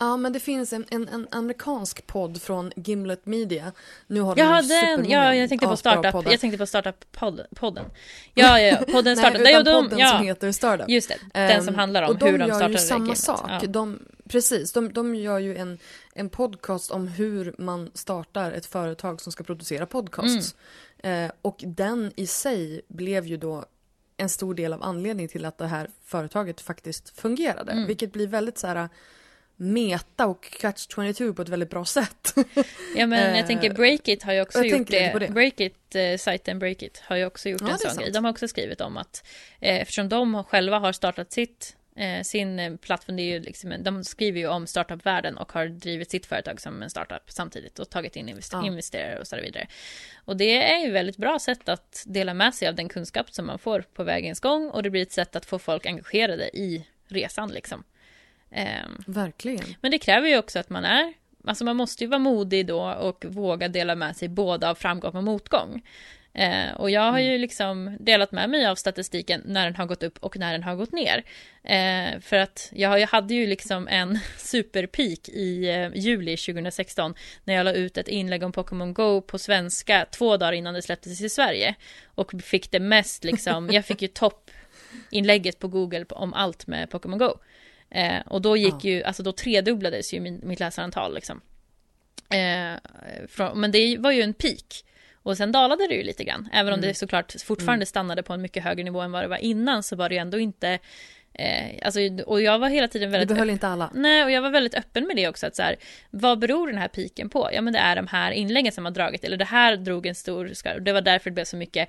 Ja, men det finns en, en, en, amerikansk podd från Gimlet Media. Nu har ja, den! Ja, jag tänkte på startup. Jag tänkte på startup-podden. Ja, ja, podden Startup. Nej, utan de, podden ja, som heter Startup. Just det, den um, som handlar om hur de startar Och de gör ju samma sak. Ja. De, precis, de, de gör ju en, en podcast om hur man startar ett företag som ska producera podcasts. Mm. Uh, och den i sig blev ju då en stor del av anledningen till att det här företaget faktiskt fungerade. Mm. Vilket blir väldigt så här meta och catch 22 på ett väldigt bra sätt. Ja men jag tänker Breakit har ju också gjort det. det. Breakit, eh, sajten Breakit har ju också gjort ja, en sån grej. De har också skrivit om att eh, eftersom de själva har startat sitt eh, sin eh, plattform, det är ju liksom, de skriver ju om startupvärlden och har drivit sitt företag som en startup samtidigt och tagit in invester ja. investerare och så vidare. Och det är ju väldigt bra sätt att dela med sig av den kunskap som man får på vägens gång och det blir ett sätt att få folk engagerade i resan liksom. Ehm, Verkligen. Men det kräver ju också att man är, alltså man måste ju vara modig då och våga dela med sig både av framgång och motgång. Eh, och jag har ju mm. liksom delat med mig av statistiken när den har gått upp och när den har gått ner. Eh, för att jag, jag hade ju liksom en superpeak i eh, juli 2016 när jag la ut ett inlägg om Pokémon Go på svenska två dagar innan det släpptes i Sverige. Och fick det mest liksom, jag fick ju toppinlägget på Google om allt med Pokémon Go. Eh, och då gick ja. ju, alltså då tredubblades ju min, mitt läsarantal liksom. Eh, från, men det var ju en peak. Och sen dalade det ju lite grann. Även om mm. det såklart fortfarande mm. stannade på en mycket högre nivå än vad det var innan så var det ju ändå inte Eh, alltså, och jag var hela tiden väldigt... Du behöll inte alla. Nej, och jag var väldigt öppen med det också. Att så här, vad beror den här piken på? Ja, men det är de här inläggen som har dragit. Eller det här drog en stor skar. Det var därför det blev så mycket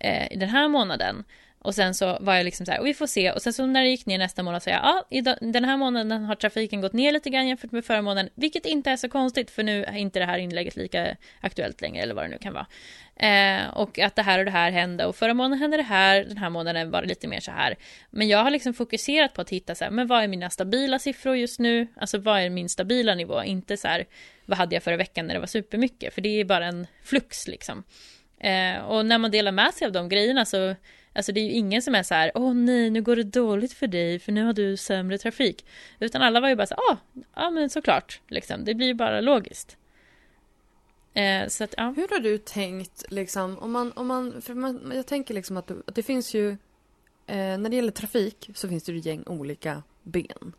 eh, i den här månaden. Och sen så var jag liksom så här, vi får se. Och sen så när det gick ner nästa månad så jag, ja, den här månaden har trafiken gått ner lite grann jämfört med förra månaden. Vilket inte är så konstigt, för nu är inte det här inlägget lika aktuellt längre, eller vad det nu kan vara. Eh, och att det här och det här hände och förra månaden hände det här, den här månaden var det lite mer så här. Men jag har liksom fokuserat på att hitta så här, men vad är mina stabila siffror just nu? Alltså vad är min stabila nivå? Inte så här, vad hade jag förra veckan när det var supermycket? För det är bara en flux liksom. Eh, och när man delar med sig av de grejerna så Alltså det är ju ingen som är så här, åh nej, nu går det dåligt för dig för nu har du sämre trafik. Utan alla var ju bara så ja, ah, ja men såklart, liksom. Det blir ju bara logiskt. Eh, så att, ja. Hur har du tänkt, liksom, om man, om man, för man, jag tänker liksom att, att det finns ju, eh, när det gäller trafik så finns det ju gäng olika ben.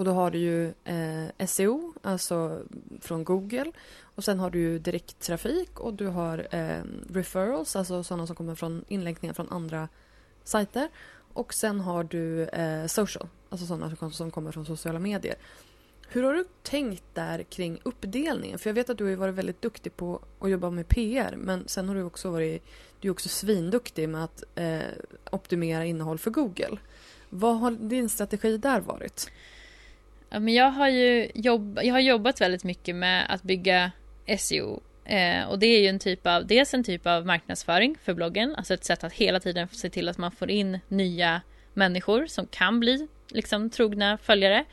Och då har du ju eh, SEO, alltså från Google. Och sen har du ju direkttrafik och du har eh, referrals, alltså sådana som kommer från inlänkningar från andra sajter. Och sen har du eh, social, alltså sådana som kommer från sociala medier. Hur har du tänkt där kring uppdelningen? För jag vet att du har varit väldigt duktig på att jobba med PR men sen har du också varit du är också svinduktig med att eh, optimera innehåll för Google. Vad har din strategi där varit? Ja, men jag, har ju jobb, jag har jobbat väldigt mycket med att bygga SEO eh, och det är ju en typ av, dels en typ av marknadsföring för bloggen, alltså ett sätt att hela tiden se till att man får in nya människor som kan bli liksom trogna följare.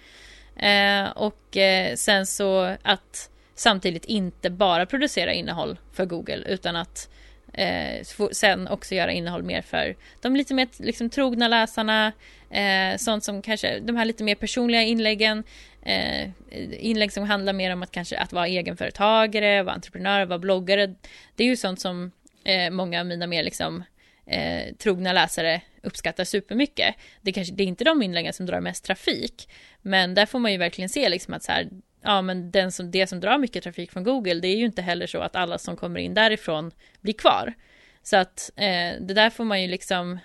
Eh, och eh, sen så att samtidigt inte bara producera innehåll för Google utan att eh, sen också göra innehåll mer för de lite mer liksom, trogna läsarna, eh, sånt som kanske de här lite mer personliga inläggen, eh, inlägg som handlar mer om att kanske att vara egenföretagare, vara entreprenör, vara bloggare. Det är ju sånt som eh, många av mina mer liksom eh, trogna läsare uppskattar supermycket. Det, kanske, det är inte de inläggen som drar mest trafik, men där får man ju verkligen se liksom att så här, ja men den som, det som drar mycket trafik från Google, det är ju inte heller så att alla som kommer in därifrån blir kvar. Så att eh, det där får man ju liksom,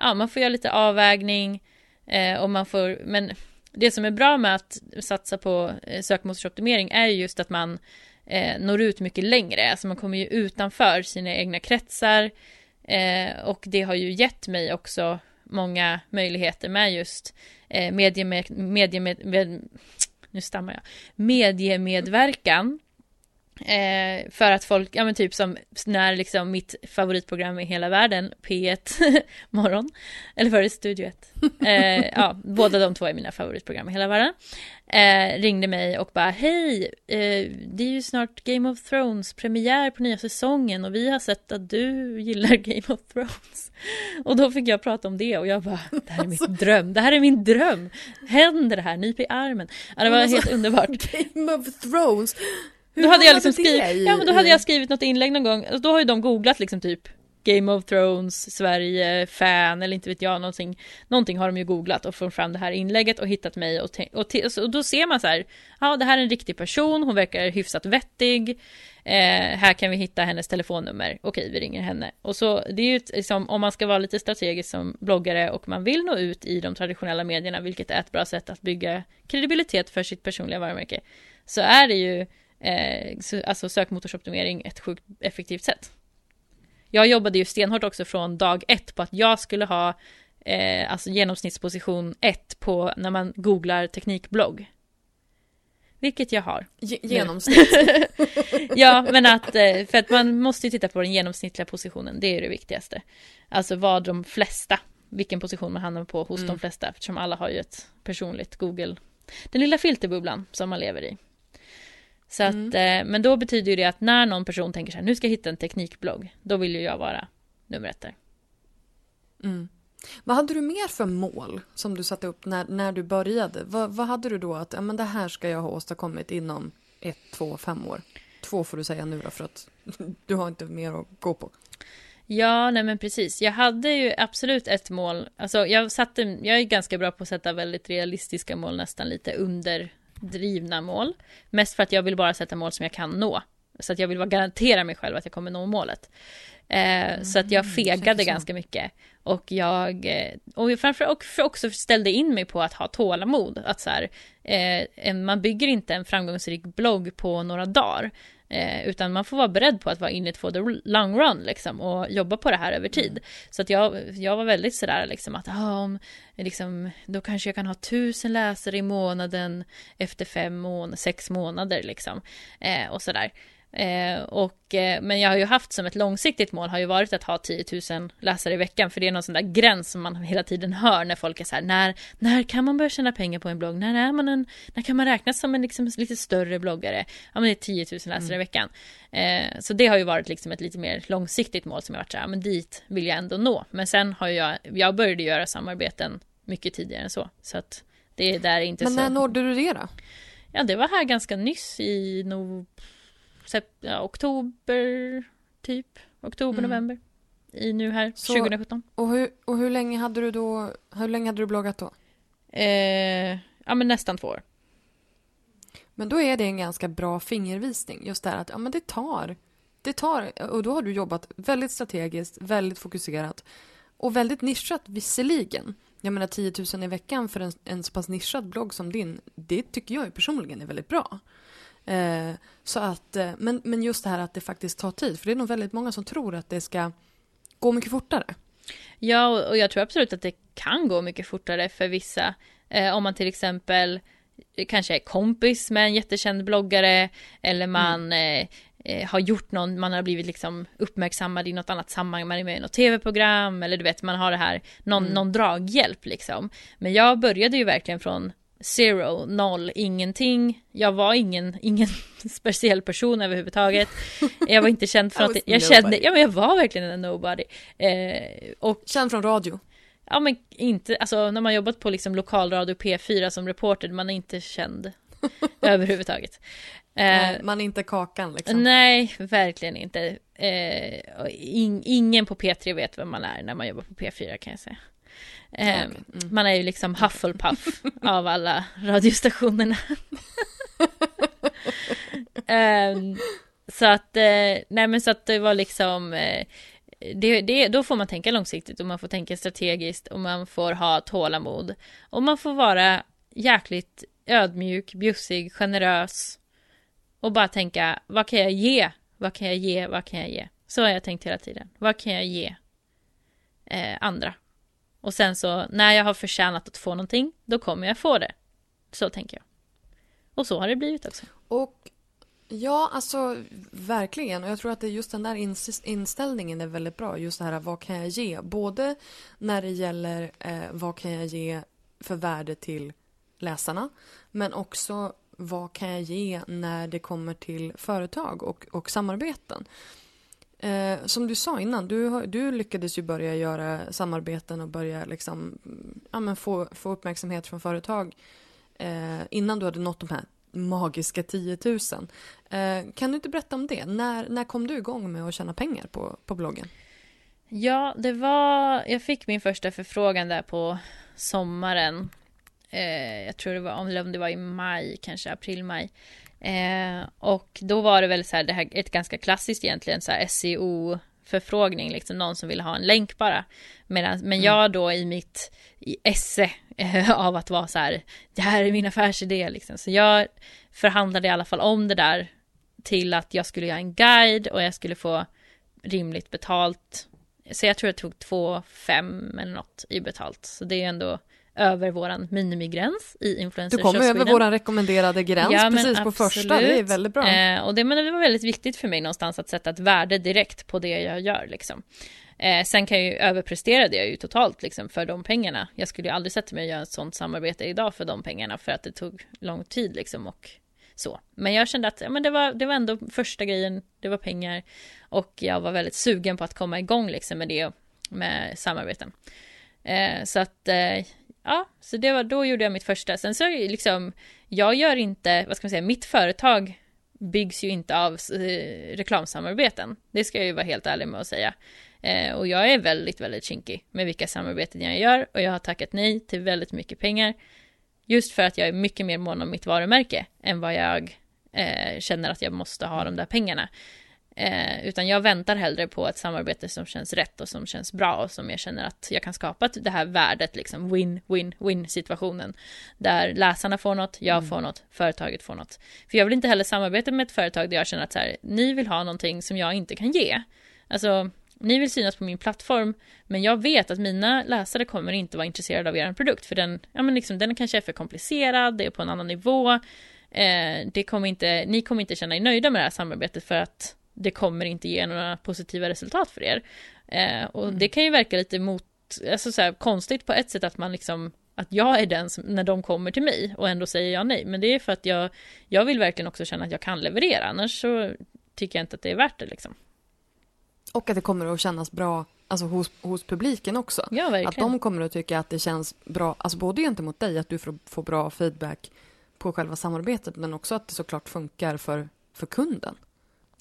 ja man får göra lite avvägning eh, och man får, men det som är bra med att satsa på eh, sökmotorsoptimering är just att man eh, når ut mycket längre, alltså man kommer ju utanför sina egna kretsar eh, och det har ju gett mig också många möjligheter med just eh, mediemed, mediemed, med, nu stammar jag, mediemedverkan. Eh, för att folk, ja men typ som när liksom mitt favoritprogram i hela världen, P1 Morgon, eller var det Studio 1? Eh, ja, båda de två är mina favoritprogram i hela världen. Eh, ringde mig och bara, hej, eh, det är ju snart Game of Thrones premiär på nya säsongen och vi har sett att du gillar Game of Thrones. Och då fick jag prata om det och jag bara, det här är min dröm, det här är min dröm. Händer det här, nyp i armen. Ja, det var alltså, helt underbart. Game of Thrones. Hur då hade jag liksom skrivit, ja men då hade jag skrivit något inlägg någon gång, och då har ju de googlat liksom typ Game of Thrones, Sverige, fan eller inte vet jag någonting. Någonting har de ju googlat och fått fram det här inlägget och hittat mig och, och, och då ser man så här, ja det här är en riktig person, hon verkar hyfsat vettig. Eh, här kan vi hitta hennes telefonnummer, okej vi ringer henne. Och så det är ju liksom, om man ska vara lite strategisk som bloggare och man vill nå ut i de traditionella medierna, vilket är ett bra sätt att bygga kredibilitet för sitt personliga varumärke, så är det ju eh, alltså sökmotorsoptimering ett sjukt effektivt sätt. Jag jobbade ju stenhårt också från dag ett på att jag skulle ha eh, alltså genomsnittsposition ett på när man googlar teknikblogg. Vilket jag har. Ge genomsnitt? ja, men att, eh, för att man måste ju titta på den genomsnittliga positionen, det är det viktigaste. Alltså vad de flesta, vilken position man hamnar på hos mm. de flesta, eftersom alla har ju ett personligt Google, den lilla filterbubblan som man lever i. Så att, mm. eh, men då betyder det att när någon person tänker så här, nu ska jag hitta en teknikblogg, då vill ju jag vara nummer ett där. Mm. Vad hade du mer för mål som du satte upp när, när du började? Vad, vad hade du då att, ja men det här ska jag ha åstadkommit inom ett, två, fem år? Två får du säga nu då för att du har inte mer att gå på. Ja, nej men precis. Jag hade ju absolut ett mål. Alltså jag satte, jag är ganska bra på att sätta väldigt realistiska mål, nästan lite under drivna mål. Mest för att jag vill bara sätta mål som jag kan nå. Så att jag vill bara garantera mig själv att jag kommer nå målet. Mm, så att jag fegade ganska mycket. Och jag, eh, och framför och också ställde in mig på att ha tålamod. Att så här, eh, man bygger inte en framgångsrik blogg på några dagar. Eh, utan man får vara beredd på att vara in it for the long run liksom och jobba på det här över tid. Mm. Så att jag, jag var väldigt sådär liksom att ah, om, liksom, då kanske jag kan ha tusen läsare i månaden efter fem månader, sex månader liksom. Eh, och sådär. Eh, och, eh, men jag har ju haft som ett långsiktigt mål har ju varit att ha 10 000 läsare i veckan för det är någon sån där gräns som man hela tiden hör när folk är så här när, när kan man börja tjäna pengar på en blogg? När är man en, när kan man räknas som en liksom, lite större bloggare? Ja men det är 10 000 läsare mm. i veckan. Eh, så det har ju varit liksom ett lite mer långsiktigt mål som jag varit så här, men dit vill jag ändå nå. Men sen har jag, jag började göra samarbeten mycket tidigare än så. Så att det är där inte men så. Men när nådde du det då? Ja det var här ganska nyss i nog ja, oktober, typ. Oktober, mm. november. I nu här, Så, 2017. Och hur, och hur länge hade du då, hur länge hade du bloggat då? Eh, ja men nästan två år. Men då är det en ganska bra fingervisning. Just det här att ja, men det tar. Det tar. Och då har du jobbat väldigt strategiskt, väldigt fokuserat och väldigt nischat visserligen. Jag menar 10 000 i veckan för en, en så pass nischad blogg som din, det tycker jag personligen är väldigt bra. Eh, så att, eh, men, men just det här att det faktiskt tar tid, för det är nog väldigt många som tror att det ska gå mycket fortare. Ja, och jag tror absolut att det kan gå mycket fortare för vissa. Eh, om man till exempel kanske är kompis med en jättekänd bloggare eller mm. man mm. eh, har gjort någon, man har blivit liksom uppmärksammad i något annat sammanhang, man är med i något tv-program eller du vet, man har det här, någon, mm. någon draghjälp liksom. Men jag började ju verkligen från zero, noll, ingenting. Jag var ingen, ingen speciell person överhuvudtaget. Jag var inte känd för att jag kände, ja men jag var verkligen en nobody. Eh, och, känd från radio? Ja men inte, alltså när man jobbat på liksom lokalradio P4 som reporter, man är inte känd överhuvudtaget. Eh, man är inte Kakan liksom? Nej, verkligen inte. Eh, in, ingen på P3 vet vem man är när man jobbar på P4 kan jag säga. Eh, mm. Man är ju liksom Hufflepuff av alla radiostationerna. eh, så att, eh, nej men så att det var liksom, eh, det, det, då får man tänka långsiktigt och man får tänka strategiskt och man får ha tålamod. Och man får vara jäkligt ödmjuk, bjussig, generös. Och bara tänka, vad kan jag ge? Vad kan jag ge? Vad kan jag ge? Så har jag tänkt hela tiden. Vad kan jag ge eh, andra? Och sen så när jag har förtjänat att få någonting, då kommer jag få det. Så tänker jag. Och så har det blivit också. Och ja, alltså verkligen. Och jag tror att det just den där inställningen är väldigt bra. Just det här, vad kan jag ge? Både när det gäller eh, vad kan jag ge för värde till läsarna, men också vad kan jag ge när det kommer till företag och, och samarbeten. Eh, som du sa innan, du, du lyckades ju börja göra samarbeten och börja liksom, ja, men få, få uppmärksamhet från företag eh, innan du hade nått de här magiska 10 000. Eh, kan du inte berätta om det? När, när kom du igång med att tjäna pengar på, på bloggen? Ja, det var, jag fick min första förfrågan där på sommaren. Eh, jag tror det var, om det var i maj, kanske april, maj. Eh, och då var det väl så här, det här ett ganska klassiskt egentligen så här SEO förfrågning, liksom någon som ville ha en länk bara. Medan, men mm. jag då i mitt i esse eh, av att vara så här, det här är min affärsidé liksom. Så jag förhandlade i alla fall om det där till att jag skulle göra en guide och jag skulle få rimligt betalt. Så jag tror jag tog två fem eller något i betalt. Så det är ändå över våran minimigräns i influencer Du kommer över våran rekommenderade gräns ja, precis absolut. på första, det är väldigt bra. Eh, och det, men det var väldigt viktigt för mig någonstans att sätta ett värde direkt på det jag gör liksom. Eh, sen kan jag ju överprestera det ju totalt liksom för de pengarna. Jag skulle ju aldrig sätta mig och göra ett sånt samarbete idag för de pengarna för att det tog lång tid liksom och så. Men jag kände att ja, men det, var, det var ändå första grejen, det var pengar och jag var väldigt sugen på att komma igång liksom med det, med samarbeten. Eh, så att eh, ja, så det var, då gjorde jag mitt första. Sen så liksom, jag gör inte, vad ska man säga, mitt företag byggs ju inte av eh, reklamsamarbeten. Det ska jag ju vara helt ärlig med att säga. Eh, och jag är väldigt, väldigt kinkig med vilka samarbeten jag gör och jag har tackat nej till väldigt mycket pengar. Just för att jag är mycket mer mån om mitt varumärke än vad jag eh, känner att jag måste ha de där pengarna. Eh, utan jag väntar hellre på ett samarbete som känns rätt och som känns bra och som jag känner att jag kan skapa det här värdet, liksom win-win-win situationen. Där läsarna får något, jag mm. får något, företaget får något. För jag vill inte heller samarbeta med ett företag där jag känner att så här, ni vill ha någonting som jag inte kan ge. Alltså, ni vill synas på min plattform, men jag vet att mina läsare kommer inte vara intresserade av er produkt, för den, ja men liksom, den kanske är för komplicerad, det är på en annan nivå. Eh, det kommer inte, ni kommer inte känna er nöjda med det här samarbetet för att det kommer inte ge några positiva resultat för er. Eh, och mm. det kan ju verka lite mot, alltså så här, konstigt på ett sätt att man liksom att jag är den som, när de kommer till mig och ändå säger jag nej. Men det är för att jag, jag vill verkligen också känna att jag kan leverera, annars så tycker jag inte att det är värt det liksom. Och att det kommer att kännas bra alltså hos, hos publiken också. Ja, verkligen. Att de kommer att tycka att det känns bra, alltså både gentemot dig, att du får, får bra feedback på själva samarbetet, men också att det såklart funkar för, för kunden.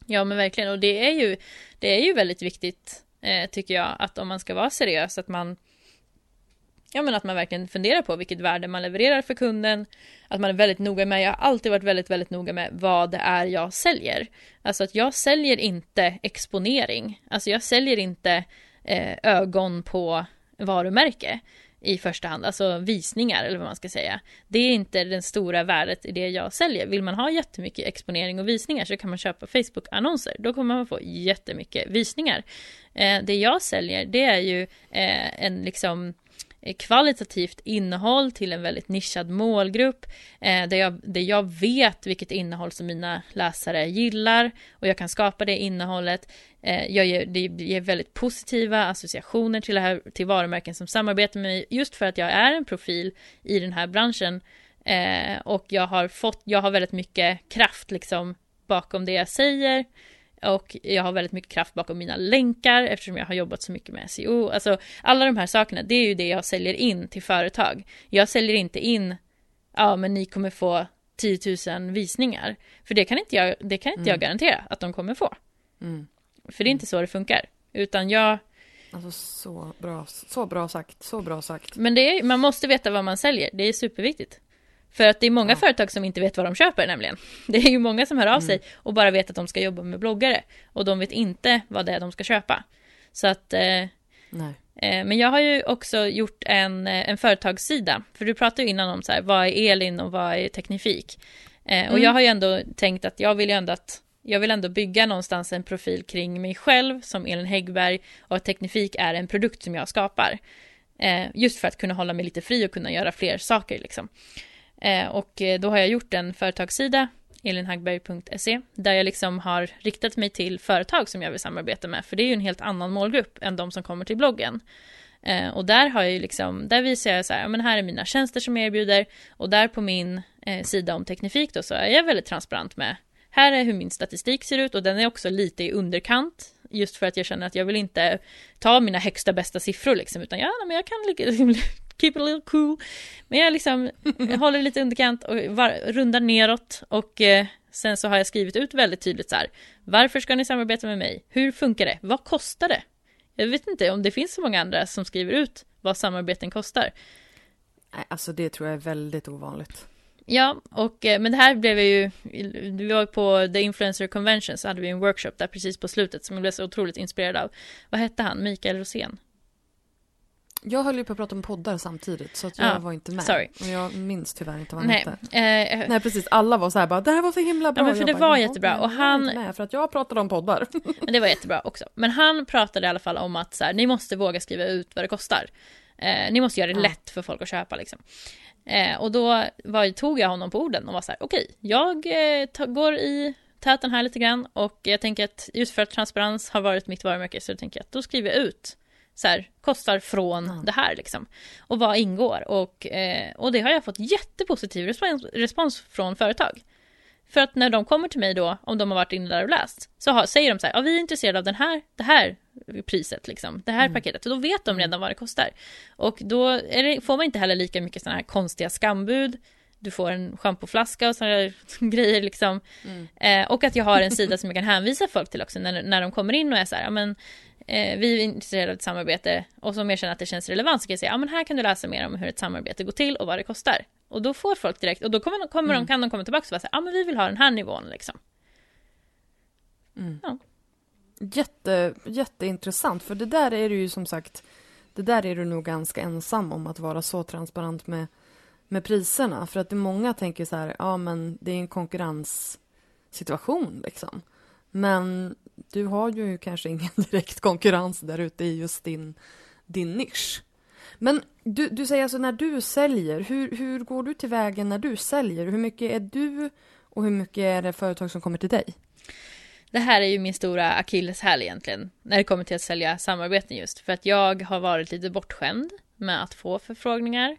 Ja men verkligen. Och det är ju, det är ju väldigt viktigt eh, tycker jag att om man ska vara seriös att man Ja men att man verkligen funderar på vilket värde man levererar för kunden. Att man är väldigt noga med, jag har alltid varit väldigt väldigt noga med vad det är jag säljer. Alltså att jag säljer inte exponering. Alltså jag säljer inte eh, ögon på varumärke i första hand, alltså visningar eller vad man ska säga. Det är inte det stora värdet i det jag säljer. Vill man ha jättemycket exponering och visningar så kan man köpa Facebook-annonser. Då kommer man få jättemycket visningar. Eh, det jag säljer det är ju eh, en liksom eh, kvalitativt innehåll till en väldigt nischad målgrupp eh, där, jag, där jag vet vilket innehåll som mina läsare gillar och jag kan skapa det innehållet. Eh, jag ger, det ger väldigt positiva associationer till, här, till varumärken som samarbetar med mig just för att jag är en profil i den här branschen eh, och jag har fått, jag har väldigt mycket kraft liksom bakom det jag säger och jag har väldigt mycket kraft bakom mina länkar eftersom jag har jobbat så mycket med SEO. Alltså alla de här sakerna, det är ju det jag säljer in till företag. Jag säljer inte in, ja men ni kommer få 10 000 visningar. För det kan inte jag, det kan inte mm. jag garantera att de kommer få. Mm. För det är inte så det funkar. Utan jag... Alltså så bra, så bra sagt, så bra sagt. Men det är, man måste veta vad man säljer, det är superviktigt. För att det är många ja. företag som inte vet vad de köper nämligen. Det är ju många som hör av mm. sig och bara vet att de ska jobba med bloggare. Och de vet inte vad det är de ska köpa. Så att... Eh, eh, men jag har ju också gjort en, eh, en företagssida. För du pratade ju innan om så här, vad är Elin och vad är Teknifik? Eh, och mm. jag har ju ändå tänkt att jag vill ju ändå att jag vill ändå bygga någonstans en profil kring mig själv som Elin Häggberg och att Teknifik är en produkt som jag skapar. Eh, just för att kunna hålla mig lite fri och kunna göra fler saker liksom. Eh, och eh, då har jag gjort en företagssida, elinhagberg.se, där jag liksom har riktat mig till företag som jag vill samarbeta med, för det är ju en helt annan målgrupp än de som kommer till bloggen. Eh, och där har jag ju liksom, där visar jag så här, ja men här är mina tjänster som jag erbjuder och där på min eh, sida om Teknifik då så är jag väldigt transparent med här är hur min statistik ser ut och den är också lite i underkant just för att jag känner att jag vill inte ta mina högsta bästa siffror liksom utan ja, men jag kan keep it a little cool. Men jag liksom jag håller lite underkant och var, rundar neråt och eh, sen så har jag skrivit ut väldigt tydligt så här. Varför ska ni samarbeta med mig? Hur funkar det? Vad kostar det? Jag vet inte om det finns så många andra som skriver ut vad samarbeten kostar. Alltså det tror jag är väldigt ovanligt. Ja, och, eh, men det här blev ju, vi var på The Influencer Convention så hade vi en workshop där precis på slutet som jag blev så otroligt inspirerad av. Vad hette han? Mikael Rosén? Jag höll ju på att prata om poddar samtidigt så att jag ja, var inte med. Sorry. Och jag minns tyvärr inte vad han hette. Eh, Nej precis, alla var så här bara det här var så himla bra. Ja, men för det bara, var jättebra och han... Jag med för att jag pratade om poddar. men det var jättebra också. Men han pratade i alla fall om att så här, ni måste våga skriva ut vad det kostar. Eh, ni måste göra det ja. lätt för folk att köpa liksom. Eh, och då var, tog jag honom på orden och var så här, okej, okay, jag eh, går i täten här lite grann och jag tänker att just för att transparens har varit mitt varumärke så tänker jag att då skriver jag ut så här, kostar från mm. det här liksom. Och vad ingår? Och, eh, och det har jag fått jättepositiv respons, respons från företag. För att när de kommer till mig då, om de har varit inne där och läst, så har, säger de så här, ja vi är intresserade av den här, det här priset liksom, det här mm. paketet. Och då vet de redan vad det kostar. Och då det, får man inte heller lika mycket sådana här konstiga skambud. Du får en schampoflaska och sådana grejer liksom. Mm. Eh, och att jag har en sida som jag kan hänvisa folk till också när, när de kommer in och är så här, ja men eh, vi är intresserade av ett samarbete och som jag känner att det känns relevant så kan jag säga, ja men här kan du läsa mer om hur ett samarbete går till och vad det kostar. Och då får folk direkt, och då kommer, kommer mm. de, kan de komma tillbaka och säga, ja men vi vill ha den här nivån liksom. Mm. Ja. Jätte, jätteintressant, för det där är du ju som sagt, det där är du nog ganska ensam om att vara så transparent med, med priserna. För att det många tänker så här, ja men det är en konkurrenssituation liksom. Men du har ju kanske ingen direkt konkurrens där ute i just din, din nisch. Men du, du säger alltså när du säljer, hur, hur går du till vägen när du säljer? Hur mycket är du och hur mycket är det företag som kommer till dig? Det här är ju min stora akilleshäl egentligen, när det kommer till att sälja samarbeten just. För att jag har varit lite bortskämd med att få förfrågningar.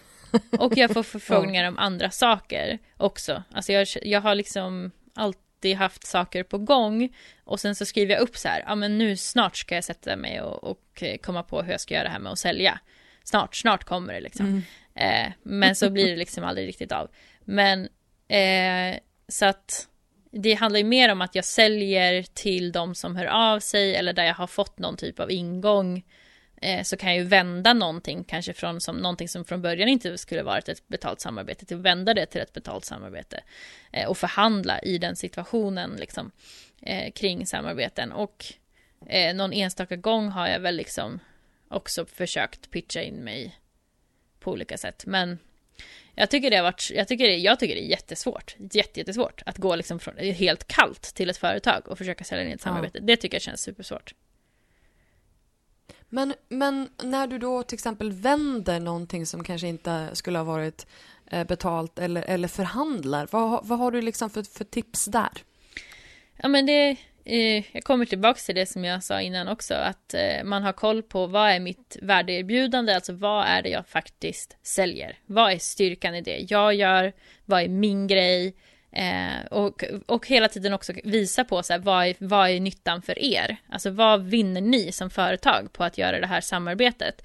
Och jag får förfrågningar om andra saker också. Alltså jag, jag har liksom alltid haft saker på gång. Och sen så skriver jag upp så här, ja men nu snart ska jag sätta mig och, och komma på hur jag ska göra det här med att sälja. Snart, snart kommer det liksom. Mm. Eh, men så blir det liksom aldrig riktigt av. Men eh, så att det handlar ju mer om att jag säljer till de som hör av sig eller där jag har fått någon typ av ingång. Eh, så kan jag ju vända någonting, kanske från som, någonting som från början inte skulle varit ett betalt samarbete, till att vända det till ett betalt samarbete. Eh, och förhandla i den situationen liksom, eh, kring samarbeten. Och eh, någon enstaka gång har jag väl liksom också försökt pitcha in mig på olika sätt. Men jag tycker det har varit, jag tycker det, jag tycker det är jättesvårt, jätte, jättesvårt att gå liksom från helt kallt till ett företag och försöka sälja in ett samarbete. Ja. Det tycker jag känns supersvårt. Men, men när du då till exempel vänder någonting som kanske inte skulle ha varit eh, betalt eller, eller förhandlar, vad, vad har du liksom för, för tips där? Ja men det, Eh, jag kommer tillbaka till det som jag sa innan också, att eh, man har koll på vad är mitt värdeerbjudande, alltså vad är det jag faktiskt säljer? Vad är styrkan i det jag gör? Vad är min grej? Eh, och, och hela tiden också visa på så här, vad, är, vad är nyttan för er? Alltså vad vinner ni som företag på att göra det här samarbetet?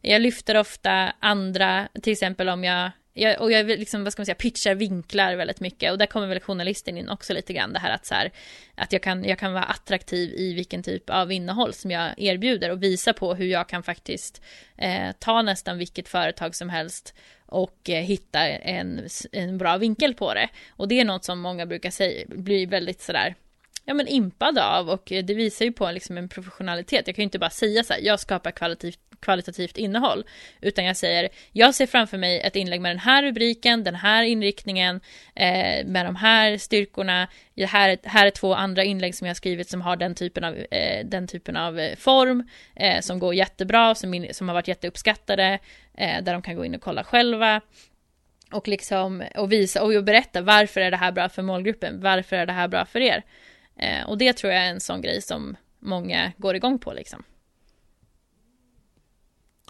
Jag lyfter ofta andra, till exempel om jag jag, och jag liksom, vad ska man säga, pitchar vinklar väldigt mycket och där kommer väl journalisten in också lite grann det här att så här, att jag kan, jag kan vara attraktiv i vilken typ av innehåll som jag erbjuder och visa på hur jag kan faktiskt eh, ta nästan vilket företag som helst och eh, hitta en, en bra vinkel på det. Och det är något som många brukar säga, blir väldigt sådär ja, men impad av och det visar ju på liksom en professionalitet. Jag kan ju inte bara säga så här, jag skapar kvalitativt, kvalitativt innehåll, utan jag säger, jag ser framför mig ett inlägg med den här rubriken, den här inriktningen, eh, med de här styrkorna, här, här är två andra inlägg som jag har skrivit som har den typen av, eh, den typen av eh, form, eh, som går jättebra, som, in, som har varit jätteuppskattade, eh, där de kan gå in och kolla själva och liksom och visa och berätta varför är det här bra för målgruppen, varför är det här bra för er. Eh, och det tror jag är en sån grej som många går igång på liksom.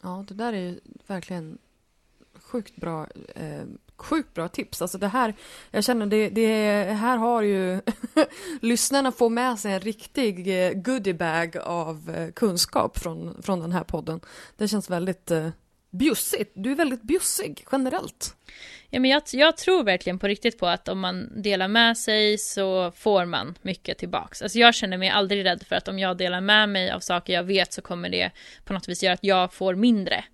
Ja, det där är ju verkligen sjukt bra, eh, sjukt bra tips. Alltså det här, jag känner det, det här har ju lyssnarna får med sig en riktig eh, goodiebag av eh, kunskap från, från den här podden. Det känns väldigt eh, bjussigt. Du är väldigt bjussig generellt. Ja, men jag, jag, tror verkligen på riktigt på att om man delar med sig så får man mycket tillbaks. Alltså jag känner mig aldrig rädd för att om jag delar med mig av saker jag vet så kommer det på något vis göra att jag får mindre.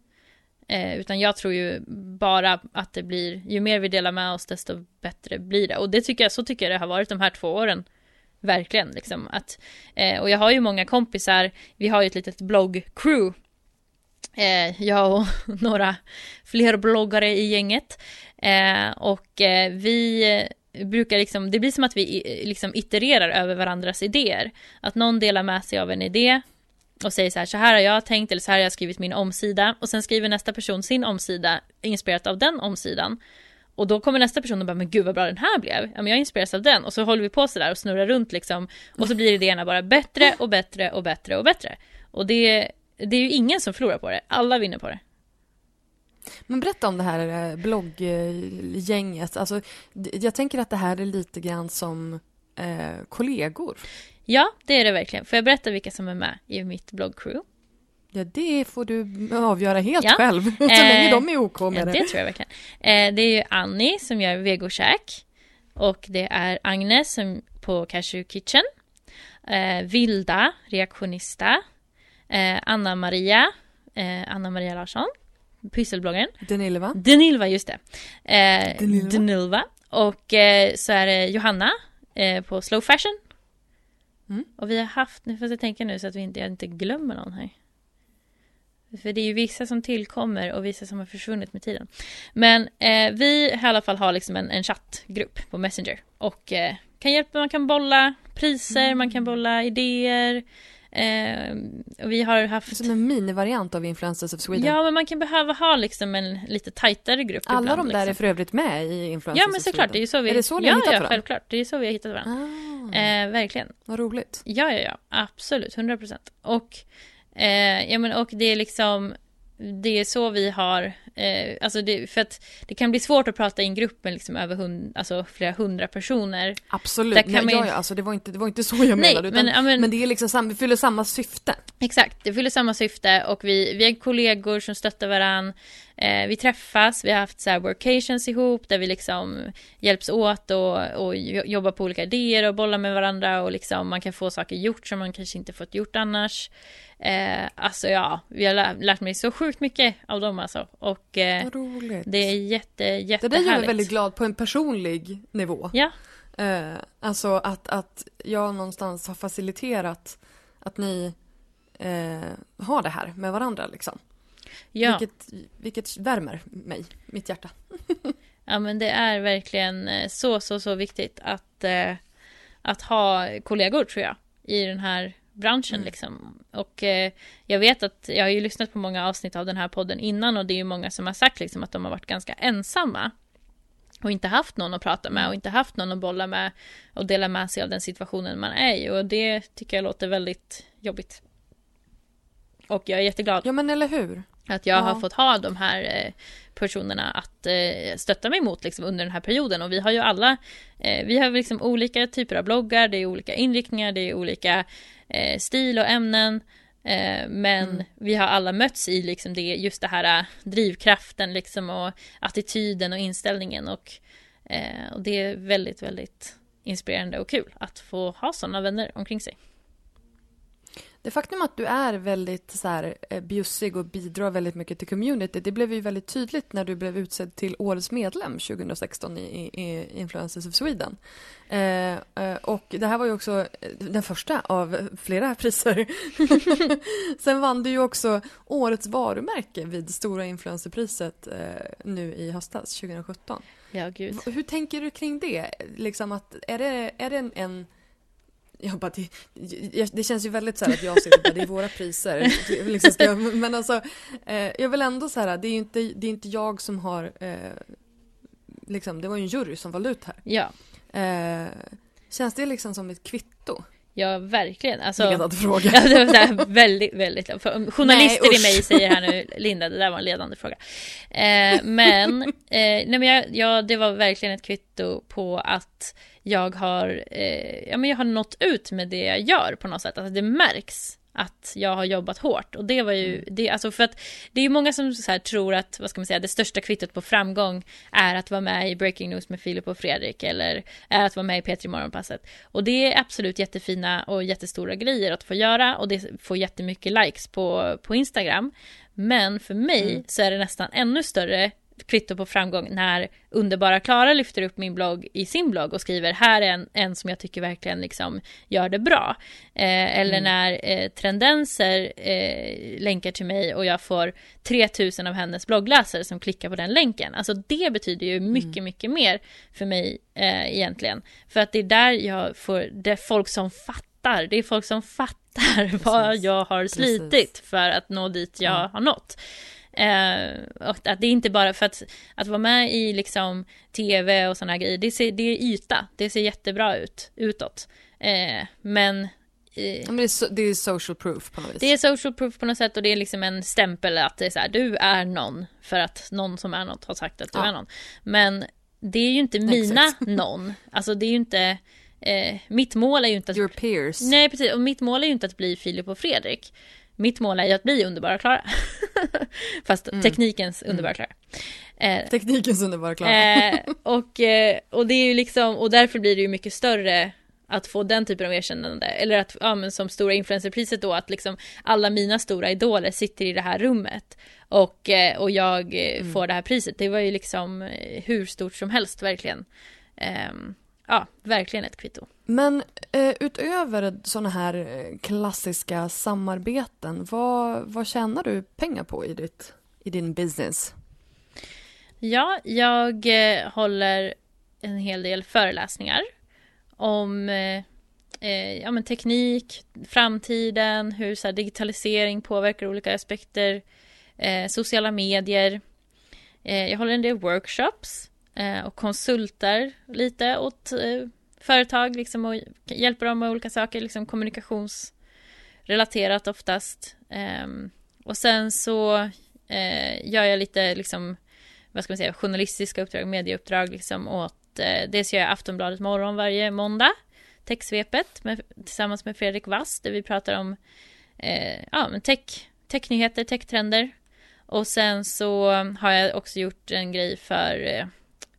Eh, utan jag tror ju bara att det blir, ju mer vi delar med oss desto bättre blir det. Och det tycker jag, så tycker jag det har varit de här två åren. Verkligen liksom att, eh, och jag har ju många kompisar, vi har ju ett litet blogg-crew Eh, jag och några fler bloggare i gänget. Eh, och eh, vi brukar liksom, det blir som att vi liksom itererar över varandras idéer. Att någon delar med sig av en idé och säger så här, så här har jag tänkt eller så här har jag skrivit min omsida. Och sen skriver nästa person sin omsida inspirerat av den omsidan. Och då kommer nästa person och bara, men gud vad bra den här blev. Ja men jag inspireras av den. Och så håller vi på sådär och snurrar runt liksom. Och så blir idéerna bara bättre och bättre och bättre och bättre. Och det det är ju ingen som förlorar på det. Alla vinner på det. Men berätta om det här eh, blogggänget. Alltså, jag tänker att det här är lite grann som eh, kollegor. Ja, det är det verkligen. Får jag berätta vilka som är med i mitt bloggcrew? Ja, det får du avgöra helt ja. själv. Så eh, länge de är OK med ja, det. Det tror jag verkligen. Eh, det är ju Annie som gör vegokäk. Och det är Agnes som på Cashew Kitchen. Eh, Vilda, reaktionista Anna-Maria, eh, Anna-Maria Larsson, pysselbloggaren. Denilva. Denilva, just det. Eh, Denilva. Och eh, så är det Johanna eh, på Slow Fashion. Mm. Och vi har haft, nu får jag tänka nu så att vi inte, jag inte glömmer någon här. För det är ju vissa som tillkommer och vissa som har försvunnit med tiden. Men eh, vi i alla fall har liksom en, en chattgrupp på Messenger. Och eh, kan hjälpa, man kan bolla priser, Mm. man kan bolla idéer. Eh, vi har haft... Som en minivariant av Influencers of Sweden. Ja, men man kan behöva ha liksom en lite tajtare grupp Alla ibland, de där liksom. är för övrigt med i Influencers Ja, men of såklart. Sweden. Det är så vi... Är det så ni ja, har hittat ja, varandra? självklart. Det är så vi har hittat varandra. Ah, Eh, verkligen. vad roligt. Ja, ja, ja. Absolut. 100 procent. Och, eh, ja, men, och det är liksom... Det är så vi har... Eh, alltså det, för att det kan bli svårt att prata i en grupp med liksom över hund, alltså flera hundra personer. Absolut. Nej, man ja, ja, alltså, det, var inte, det var inte så jag Nej, menade. Utan, men, ja, men- men det är liksom sam, vi fyller samma syfte. Exakt, det fyller samma syfte och vi, vi är kollegor som stöttar varann. Eh, vi träffas, vi har haft så här workations ihop där vi liksom hjälps åt och, och jo- jobbar på olika idéer och bollar med varandra och liksom man kan få saker gjort som man kanske inte fått gjort annars. Eh, alltså ja, vi har lä- lärt mig så sjukt mycket av dem alltså. Och eh, det är jätte, Det jättehärligt. där gör mig väldigt glad på en personlig nivå. Ja, Eh, alltså att, att jag någonstans har faciliterat att ni eh, har det här med varandra liksom. ja. Vilket, vilket värmer mig, mitt hjärta. Ja men det är verkligen eh, så, så, så viktigt att, eh, att ha kollegor tror jag i den här branschen Mm. liksom. Och eh, jag vet att jag har ju lyssnat på många avsnitt av den här podden innan och det är ju många som har sagt liksom att de har varit ganska ensamma. Och inte haft någon att prata med och inte haft någon att bolla med och dela med sig av den situationen man är i. Och det tycker jag låter väldigt jobbigt. Och jag är jätteglad Ja men eller hur? att jag Ja. har fått ha de här eh, personerna att eh, stötta mig mot liksom, under den här perioden. Och vi har ju alla, eh, vi har liksom olika typer av bloggar, det är olika inriktningar, det är olika eh, stil och ämnen. Eh, men Mm. vi har alla mötts i liksom det, just det här eh, drivkraften liksom och attityden och inställningen. Och, eh, och det är väldigt, väldigt inspirerande och kul att få ha sådana vänner omkring sig. Det faktum att du är väldigt så här, eh, bjussig och bidrar väldigt mycket till community, det blev ju väldigt tydligt när du blev utsedd till årets medlem 2016 i, i, Influencers of Sweden. Eh, eh, och det här var ju också eh, den första av flera priser. Sen vann du ju också årets varumärke vid Stora Influencerpriset eh, nu i höstas 2017. Ja, gud. Hur tänker du kring det? Liksom att, är det, är det en, en jag bara, det, jag- det känns ju väldigt så här att jag sitter bara, det är våra priser. Liksom ska jag, men alltså, eh, jag vill ändå så här, det är ju inte, det är inte jag som har, eh, liksom, det var ju en jury som valde ut här. Ja, Eh, känns det liksom som ett kvitto? ja verkligen. Alltså, Ledande fråga. Ja, det var så här väldigt, väldigt... Journalister Nej, i mig säger här nu, Linda, det där var en ledande fråga. Eh, men, eh, nej men jag, ja, det var verkligen ett kvitto på att jag har, eh, ja men jag har nått ut med det jag gör på något sätt. Alltså det märks att jag har jobbat hårt. Och det var ju, det, alltså för att det är ju många som så här tror att, vad ska man säga, det största kvittot på framgång är att vara med i Breaking News med Filip och Fredrik eller är att vara med i P3 Morgonpasset. Och det är absolut jättefina och jättestora grejer att få göra och det får jättemycket likes på, på Instagram. Men för mig Mm. så är det nästan ännu större kvitto på framgång när underbara Klara lyfter upp min blogg i sin blogg och skriver här är en, en som jag tycker verkligen liksom gör det bra. Eh, eller Mm. när eh, Trendenser eh, länkar till mig och jag får 3000 av hennes bloggläsare som klickar på den länken. Alltså det betyder ju mycket, mycket mer för mig eh, egentligen. För att det är där jag får, det är folk som fattar, det är folk som fattar vad jag har slitit Precis. för att nå dit jag Ja. har nått. Eh, och att det är inte bara för att, att vara med i liksom tv och sådana grejer, det, ser, det är yta, det ser jättebra ut utåt. Eh, men men det, är so, det är social proof på något vis. det är social proof på något sätt och det är liksom en stämpel att det är så här, du är någon för att någon som är något har sagt att du Ja. är någon. Men det är ju inte mina någon, alltså det är ju inte, eh, mitt mål är ju inte att Your peers. Nej precis, och mitt mål är ju inte att bli Filip och Fredrik. Mitt mål är ju att bli underbara Klara. Fast Mm. teknikens underbara Klara. Eh, Teknikens underbara Klara. eh, och, eh, och det är ju liksom, och därför blir det ju mycket större att få den typen av erkännande. Eller att, ja men som stora influencerpriset då, att liksom alla mina stora idoler sitter i det här rummet. Och, eh, och jag eh, Mm. får det här priset. Det var ju liksom hur stort som helst verkligen. Ehm, ja, verkligen ett kvitto. Men eh, utöver sådana här eh, klassiska samarbeten, vad, vad tjänar du pengar på i, ditt, i din business? Ja, jag eh, håller en hel del föreläsningar om eh, eh, ja, men teknik, framtiden, hur så här, digitalisering påverkar olika aspekter, eh, sociala medier. Jag håller en del workshops Eh, och konsultar lite åt eh, företag liksom, och hjälper dem med olika saker, liksom kommunikationsrelaterat oftast. Ehm, och sen så eh, gör jag lite liksom, vad ska man säga, journalistiska uppdrag, medieuppdrag liksom åt, eh, dels gör jag Aftonbladet morgon varje måndag Techsvepet med, tillsammans med Fredrik Wass där vi pratar om eh, ja, men tech, technyheter, techtrender. Och sen så har jag också gjort en grej för eh,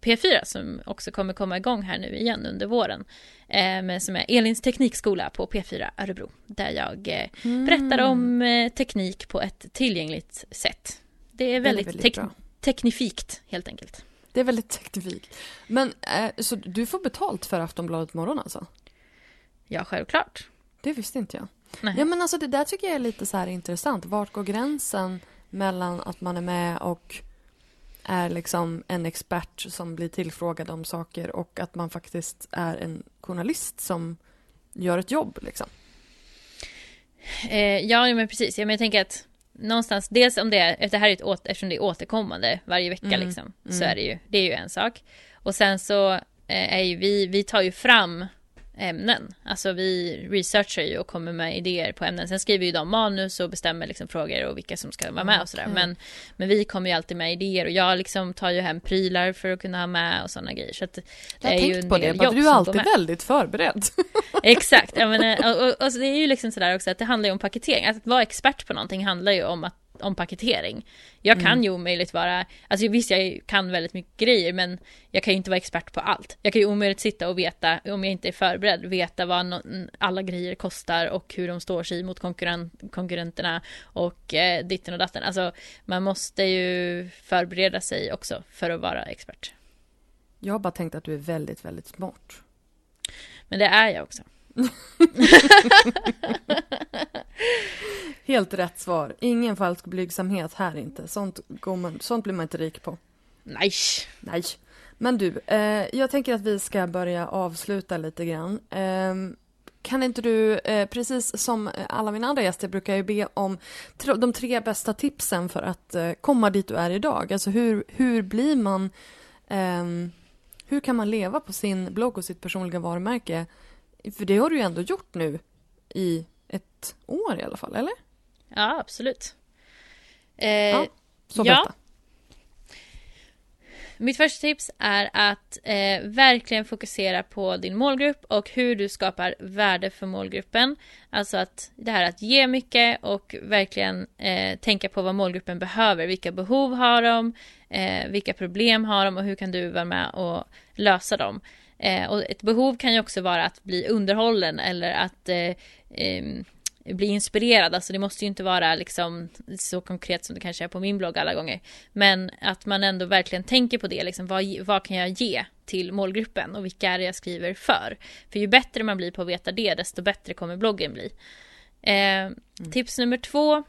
P4 som också kommer komma igång här nu igen under våren. Eh, som är Elins teknikskola på P4 Örebro. Där jag eh, mm. berättar om eh, teknik på ett tillgängligt sätt. Det är väldigt, det är väldigt tek teknifikt helt enkelt. Det är väldigt teknifikt. Men eh, så du får betalt för Aftonbladet morgon alltså? Ja, självklart. Det visste inte jag. Nej. Ja, men alltså det där tycker jag är lite så här intressant. Vart går gränsen mellan att man är med och är liksom en expert som blir tillfrågad om saker och att man faktiskt är en journalist som gör ett jobb liksom? Eh, ja, men precis. Ja, men jag tänker att någonstans, dels om det är, efter det här är ett åter, eftersom det är återkommande varje vecka mm. liksom, så mm. är det ju, det är ju en sak. Och sen så eh, är ju vi, vi tar ju fram ämnen. Alltså vi researchar ju och kommer med idéer på ämnen. Sen skriver ju de manus och bestämmer liksom frågor och vilka som ska vara med och sådär. Mm. Men, men vi kommer ju alltid med idéer och jag liksom tar ju hem prylar för att kunna ha med och sådana grejer. Så att det jag har tänkt på det, bara du är alltid väldigt förberedd. Exakt, ja, men, och, och, och, det är ju liksom sådär också att det handlar ju om paketering. Att vara expert på någonting handlar ju om att om paketering. Jag kan mm. ju omöjligt vara, alltså visst jag kan väldigt mycket grejer men jag kan ju inte vara expert på allt. Jag kan ju omöjligt sitta och veta, om jag inte är förberedd, veta vad no alla grejer kostar och hur de står sig mot konkurrent konkurrenterna och eh, ditten och datten. Alltså man måste ju förbereda sig också för att vara expert. Jag har bara tänkt att du är väldigt, väldigt smart. Men det är jag också. Helt rätt svar. Ingen falsk blygsamhet här inte. Sånt, går man, sånt blir man inte rik på. Nej. Nej. Men du, eh, jag tänker att vi ska börja avsluta lite grann. Eh, kan inte du, eh, precis som alla mina andra gäster, brukar jag be om de tre bästa tipsen för att eh, komma dit du är idag. Alltså hur, hur blir man, ehm, hur kan man leva på sin blogg och sitt personliga varumärke? För det har du ju ändå gjort nu i ett år i alla fall, eller? Ja, absolut. Eh, ja, så ja. Mitt första tips är att eh, verkligen fokusera på din målgrupp och hur du skapar värde för målgruppen. Alltså att det här att ge mycket och verkligen eh, tänka på vad målgruppen behöver. Vilka behov har de? Eh, vilka problem har de och hur kan du vara med och lösa dem? Eh, och ett behov kan ju också vara att bli underhållen eller att eh, bli inspirerad. Alltså det måste ju inte vara liksom så konkret som det kanske är på min blogg alla gånger. Men att man ändå verkligen tänker på det. Liksom, vad, vad kan jag ge till målgruppen och vilka är det jag skriver för? För ju bättre man blir på att veta det, desto bättre kommer bloggen bli. Eh, mm. Tips nummer två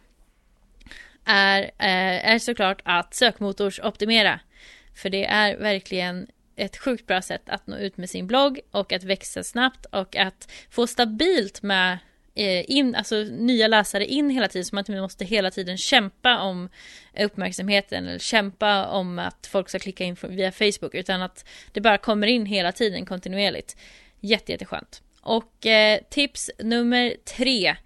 är, eh, är såklart att sökmotorsoptimera. För det är verkligen ett sjukt bra sätt att nå ut med sin blogg och att växa snabbt och att få stabilt med eh, in, alltså nya läsare in hela tiden så man inte måste hela tiden kämpa om uppmärksamheten eller kämpa om att folk ska klicka in via Facebook utan att det bara kommer in hela tiden kontinuerligt. Jätte, jätteskönt. Och eh, tips nummer tre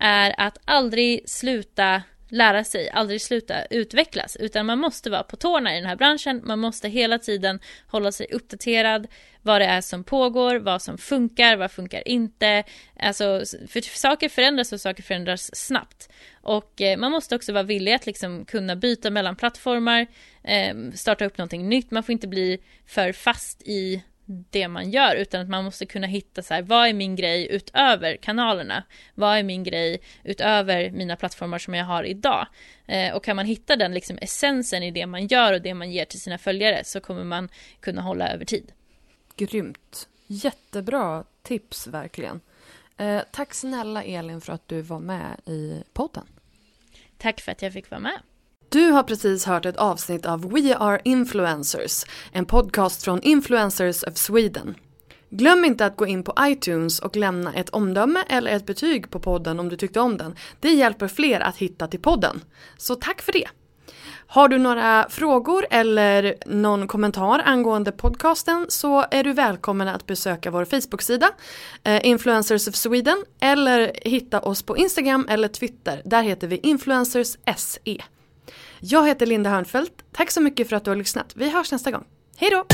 är att aldrig sluta lära sig, aldrig sluta utvecklas, utan man måste vara på tårna i den här branschen. Man måste hela tiden hålla sig uppdaterad, vad det är som pågår, vad som funkar, vad funkar inte. Alltså, för saker förändras och saker förändras snabbt. Och eh, man måste också vara villig att liksom kunna byta mellan plattformar, eh, starta upp någonting nytt. Man får inte bli för fast i det man gör utan att man måste kunna hitta så här, vad är min grej utöver kanalerna? Vad är min grej utöver mina plattformar som jag har idag? Eh, och kan man hitta den liksom essensen i det man gör och det man ger till sina följare så kommer man kunna hålla över tid. Grymt. Jättebra tips verkligen. Eh, tack snälla Elin för att du var med i podden. Tack för att jag fick vara med. Du har precis hört ett avsnitt av We Are Influencers, en podcast från Influencers of Sweden. Glöm inte att gå in på iTunes och lämna ett omdöme eller ett betyg på podden om du tyckte om den. Det hjälper fler att hitta till podden. Så tack för det! Har du några frågor eller någon kommentar angående podcasten så är du välkommen att besöka vår Facebook-sida eh, Influencers of Sweden eller hitta oss på Instagram eller Twitter. Där heter vi Influencers SE. Jag heter Linda Hörnfeldt. Tack så mycket för att du har lyssnat. Vi hörs nästa gång. Hej då!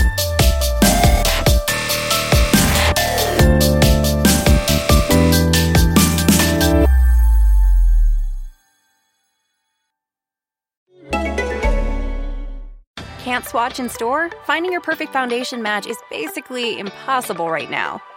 Can't swatch in store? Finding your perfect foundation match is basically impossible right now.